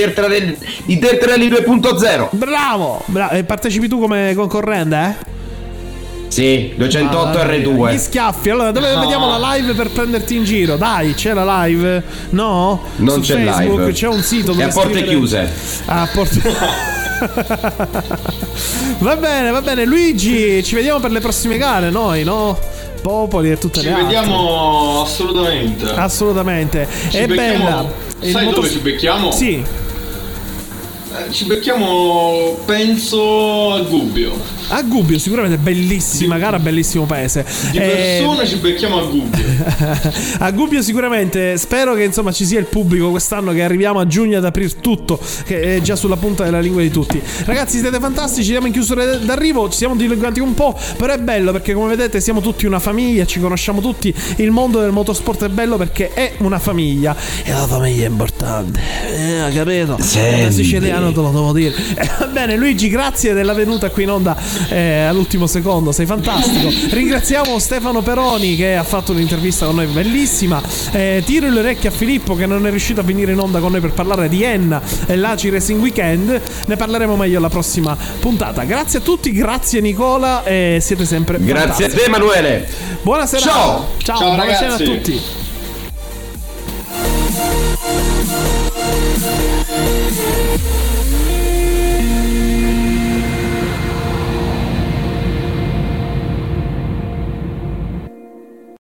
Rally 2.0. Bravo, bravo. E partecipi tu come concorrente, eh? Sì, 208 Madonna mia, Gli R2. schiaffi. Allora, dove vediamo la live per prenderti in giro? Dai, c'è la live? No? Non Su c'è Facebook live. c'è un sito È dove a porte scrivere- chiuse. Ah, a porte Va bene, va bene. Luigi, ci vediamo per le prossime gare, noi, no? Popoli e tutte Ci le altre. vediamo assolutamente. Assolutamente. Ci è becchiamo- bella. Sai motor- dove ci becchiamo? Sì. Eh, Ci becchiamo, penso, al Gubbio. A Gubbio, sicuramente bellissima gara, bellissimo paese. Di Eh, persona ci becchiamo a Gubbio. a Gubbio sicuramente spero che insomma ci sia il pubblico quest'anno che arriviamo a giugno ad aprire tutto che è già sulla punta della lingua di tutti. Ragazzi siete fantastici siamo in chiusura d'arrivo ci siamo dilungati un po' però è bello perché come vedete siamo tutti una famiglia ci conosciamo tutti. Il mondo del motorsport è bello perché è una famiglia. E la famiglia è importante. Eh, capito? da siciliano te lo devo dire. Eh, va bene Luigi grazie della venuta qui in onda eh, all'ultimo secondo, sei fantastico. Ringraziamo Stefano Peroni che ha fatto un'intervista con noi bellissima. Eh, tiro le orecchie a Filippo che non è riuscito a venire in onda con noi per parlare di Enna e l'Aci Racing Weekend. Ne parleremo meglio alla prossima puntata. Grazie a tutti, grazie Nicola e siete sempre Grazie a te Emanuele. Buonasera. Ciao. Ciao, Ciao buonasera a tutti. Thank.